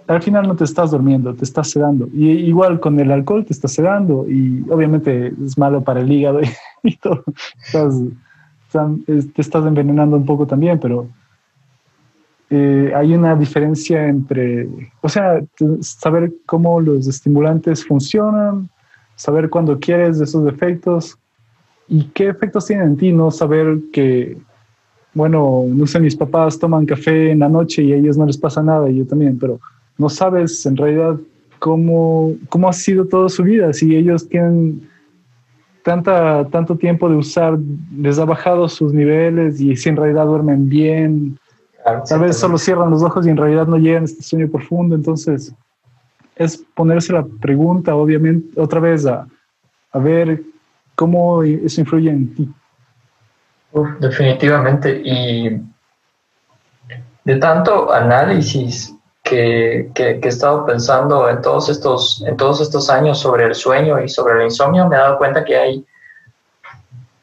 al final no te estás durmiendo, te estás sedando. Y igual con el alcohol te estás sedando y obviamente es malo para el hígado y, todo. te estás envenenando un poco también, pero eh, hay una diferencia entre, o sea, saber cómo los estimulantes funcionan, saber cuándo quieres esos efectos y qué efectos tienen en ti, no saber que bueno, no sé, mis papás toman café en la noche y a ellos no les pasa nada, y yo también, pero no sabes en realidad cómo, cómo ha sido toda su vida, si ellos tienen tanta, tanto tiempo de usar, les ha bajado sus niveles y si en realidad duermen bien, tal vez solo cierran los ojos y en realidad no llegan a este sueño profundo, entonces es ponerse la pregunta, obviamente, otra vez a, a ver cómo eso influye en ti definitivamente. Y de tanto análisis que, que, he estado pensando en todos, estos, en todos estos años sobre el sueño y sobre el insomnio, me he dado cuenta que hay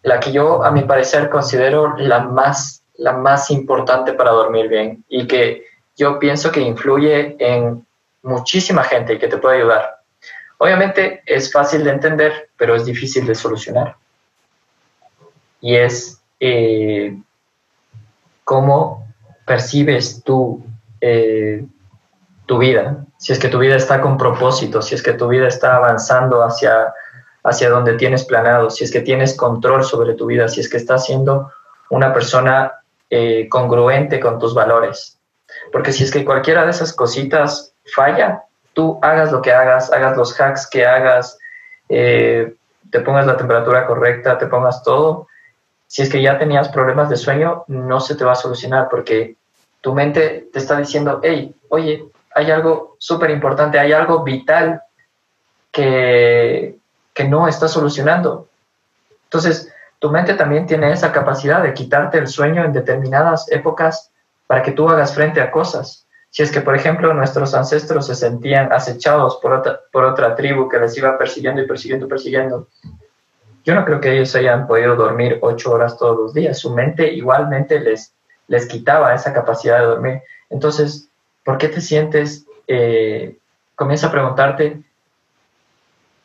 la que yo, a mi parecer, considero la más, la más importante para dormir bien y que yo pienso que influye en muchísima gente y que te puede ayudar. Obviamente es fácil de entender, pero es difícil de solucionar. Y es eh, cómo percibes tú eh, tu vida, si es que tu vida está con propósito, si es que tu vida está avanzando hacia, hacia donde tienes planeado, si es que tienes control sobre tu vida, si es que estás siendo una persona eh, congruente con tus valores. Porque si es que cualquiera de esas cositas falla, tú hagas lo que hagas, hagas los hacks que hagas, te pongas la temperatura correcta, te pongas todo, si es que ya tenías problemas de sueño, no se te va a solucionar porque tu mente te está diciendo, hey, oye, hay algo súper importante, hay algo vital que, que no está solucionando. Entonces, tu mente también tiene esa capacidad de quitarte el sueño en determinadas épocas para que tú hagas frente a cosas. Si es que, por ejemplo, nuestros ancestros se sentían acechados por otra, por otra tribu que les iba persiguiendo y persiguiendo y persiguiendo, yo no creo que ellos hayan podido dormir ocho horas todos los días. Su mente igualmente les, les quitaba esa capacidad de dormir. Entonces, ¿por qué te sientes? Eh, comienza a preguntarte,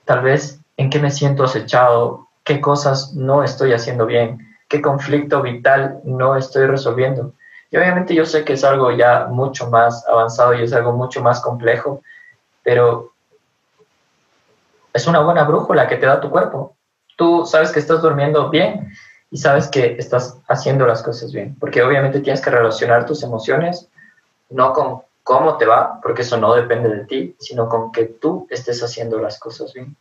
tal vez, ¿en qué me siento acechado? ¿Qué cosas no estoy haciendo bien? ¿Qué conflicto vital no estoy resolviendo? Y obviamente yo sé que es algo ya mucho más avanzado y es algo mucho más complejo, pero es una buena brújula que te da tu cuerpo. Tú sabes que estás durmiendo bien y sabes que estás haciendo las cosas bien, porque obviamente tienes que relacionar tus emociones no con cómo te va, porque eso no depende de ti, sino con que tú estés haciendo las cosas bien.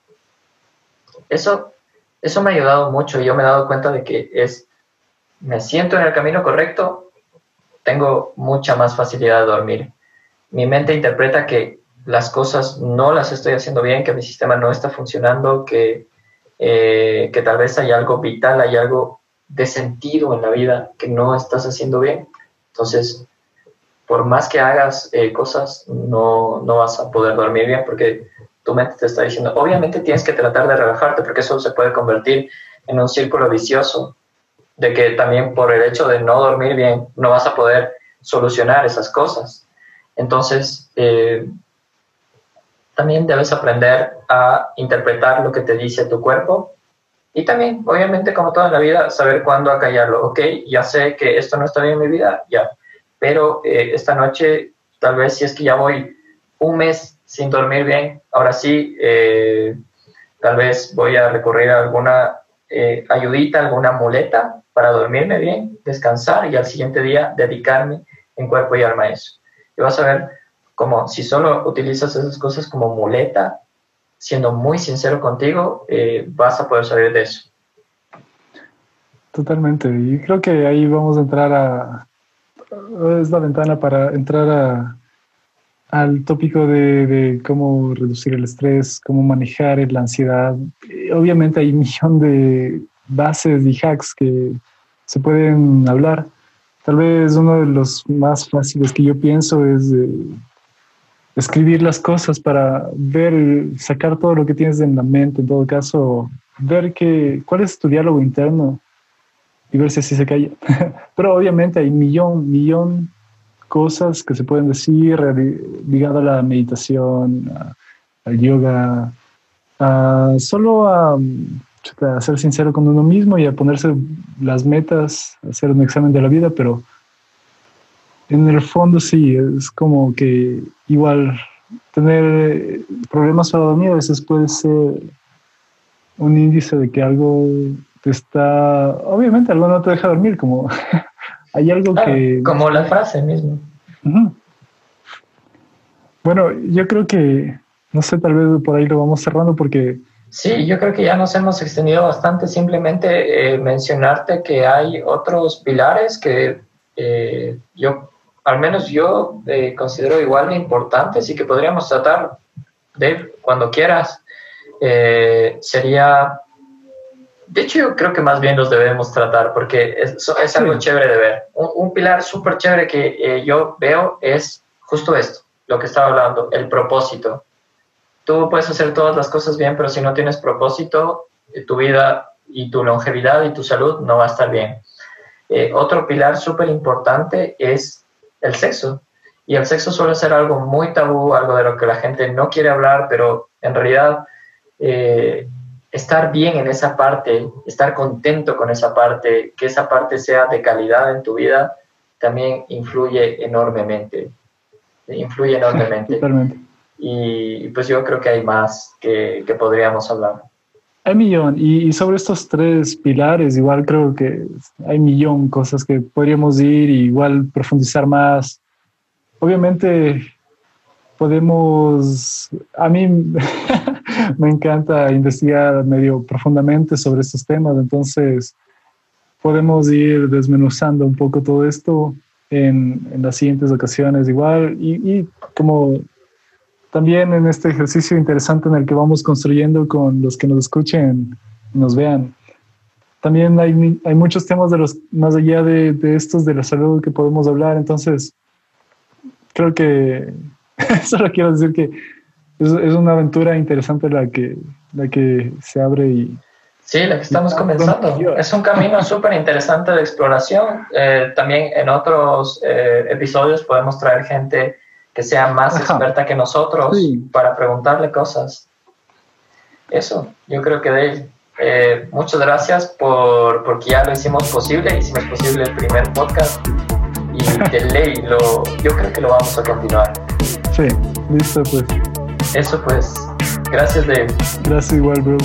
Eso, eso me ha ayudado mucho y yo me he dado cuenta de que es, me siento en el camino correcto, tengo mucha más facilidad de dormir. Mi mente interpreta que las cosas no las estoy haciendo bien, que mi sistema no está funcionando, que, eh, que tal vez hay algo vital, hay algo de sentido en la vida que no estás haciendo bien. Entonces, por más que hagas eh, cosas, no, no vas a poder dormir bien porque tu mente te está diciendo, obviamente tienes que tratar de relajarte porque eso se puede convertir en un círculo vicioso de que también por el hecho de no dormir bien no vas a poder solucionar esas cosas. Entonces, eh, también debes aprender a interpretar lo que te dice tu cuerpo y también, obviamente, como toda la vida, saber cuándo acallarlo. Ok, ya sé que esto no está bien en mi vida, ya, pero eh, esta noche, tal vez si es que ya voy un mes sin dormir bien, ahora sí, eh, tal vez voy a recurrir a alguna eh, ayudita, alguna muleta para dormirme bien, descansar y al siguiente día dedicarme en cuerpo y alma a eso. Y vas a ver como si solo utilizas esas cosas como muleta, siendo muy sincero contigo, vas a poder salir de eso. Totalmente. Y creo que ahí vamos a entrar a, es la ventana para entrar al tópico de, cómo reducir el estrés, cómo manejar la ansiedad. Obviamente hay un millón de bases y hacks que se pueden hablar. Tal vez uno de los más fáciles que yo pienso es escribir las cosas para ver, sacar todo lo que tienes en la mente, en todo caso, ver que, cuál es tu diálogo interno y ver si así se calla. Pero obviamente hay millón, millón cosas que se pueden decir ligado a la meditación, al yoga, solo a, ser sincero con uno mismo y a ponerse las metas, hacer un examen de la vida, pero en el fondo sí, es como que igual tener problemas para dormir a veces puede ser un índice de que algo está, obviamente algo no te deja dormir, como hay algo que... Como la frase mismo. Bueno, yo creo que, no sé, tal vez por ahí lo vamos cerrando porque... Sí, yo creo que ya nos hemos extendido bastante. Simplemente eh, mencionarte que hay otros pilares que eh, yo, al menos yo, eh, considero igual de importantes y que podríamos tratar, de cuando quieras. sería de hecho, yo creo que más bien los debemos tratar porque es, es algo chévere de ver. Un, pilar súper chévere que eh, yo veo es justo esto, lo que estaba hablando, el propósito. Tú puedes hacer todas las cosas bien, pero si no tienes propósito, eh, tu vida y tu longevidad y tu salud no va a estar bien. Eh, otro pilar súper importante es el sexo. Y el sexo suele ser algo muy tabú, algo de lo que la gente no quiere hablar, pero en realidad estar bien en esa parte, estar contento con esa parte, que esa parte sea de calidad en tu vida, también influye enormemente. Influye enormemente. Y pues yo creo que hay más que, podríamos hablar. Hay millón. Y, sobre estos tres pilares, igual creo que hay millón cosas que podríamos ir y igual profundizar más. Obviamente podemos, a mí me encanta investigar medio profundamente sobre estos temas, entonces podemos ir desmenuzando un poco todo esto en, en las siguientes ocasiones igual y, y, como también en este ejercicio interesante en el que vamos construyendo con los que nos escuchen, nos vean. También hay, hay muchos temas de los más allá de, de estos de la salud que podemos hablar, entonces creo que solo quiero decir que es, es, una aventura interesante la que, la que se abre y... Sí, la que estamos comenzando. Es un camino súper interesante de exploración. Eh, también en otros eh, episodios podemos traer gente que sea más experta que nosotros para preguntarle cosas. Eso, yo creo que de eh, muchas gracias por porque ya lo hicimos posible, hicimos posible el primer podcast y de ley lo, yo creo que lo vamos a continuar. Sí, listo pues. Eso pues. Gracias Dave. Gracias igual, bro.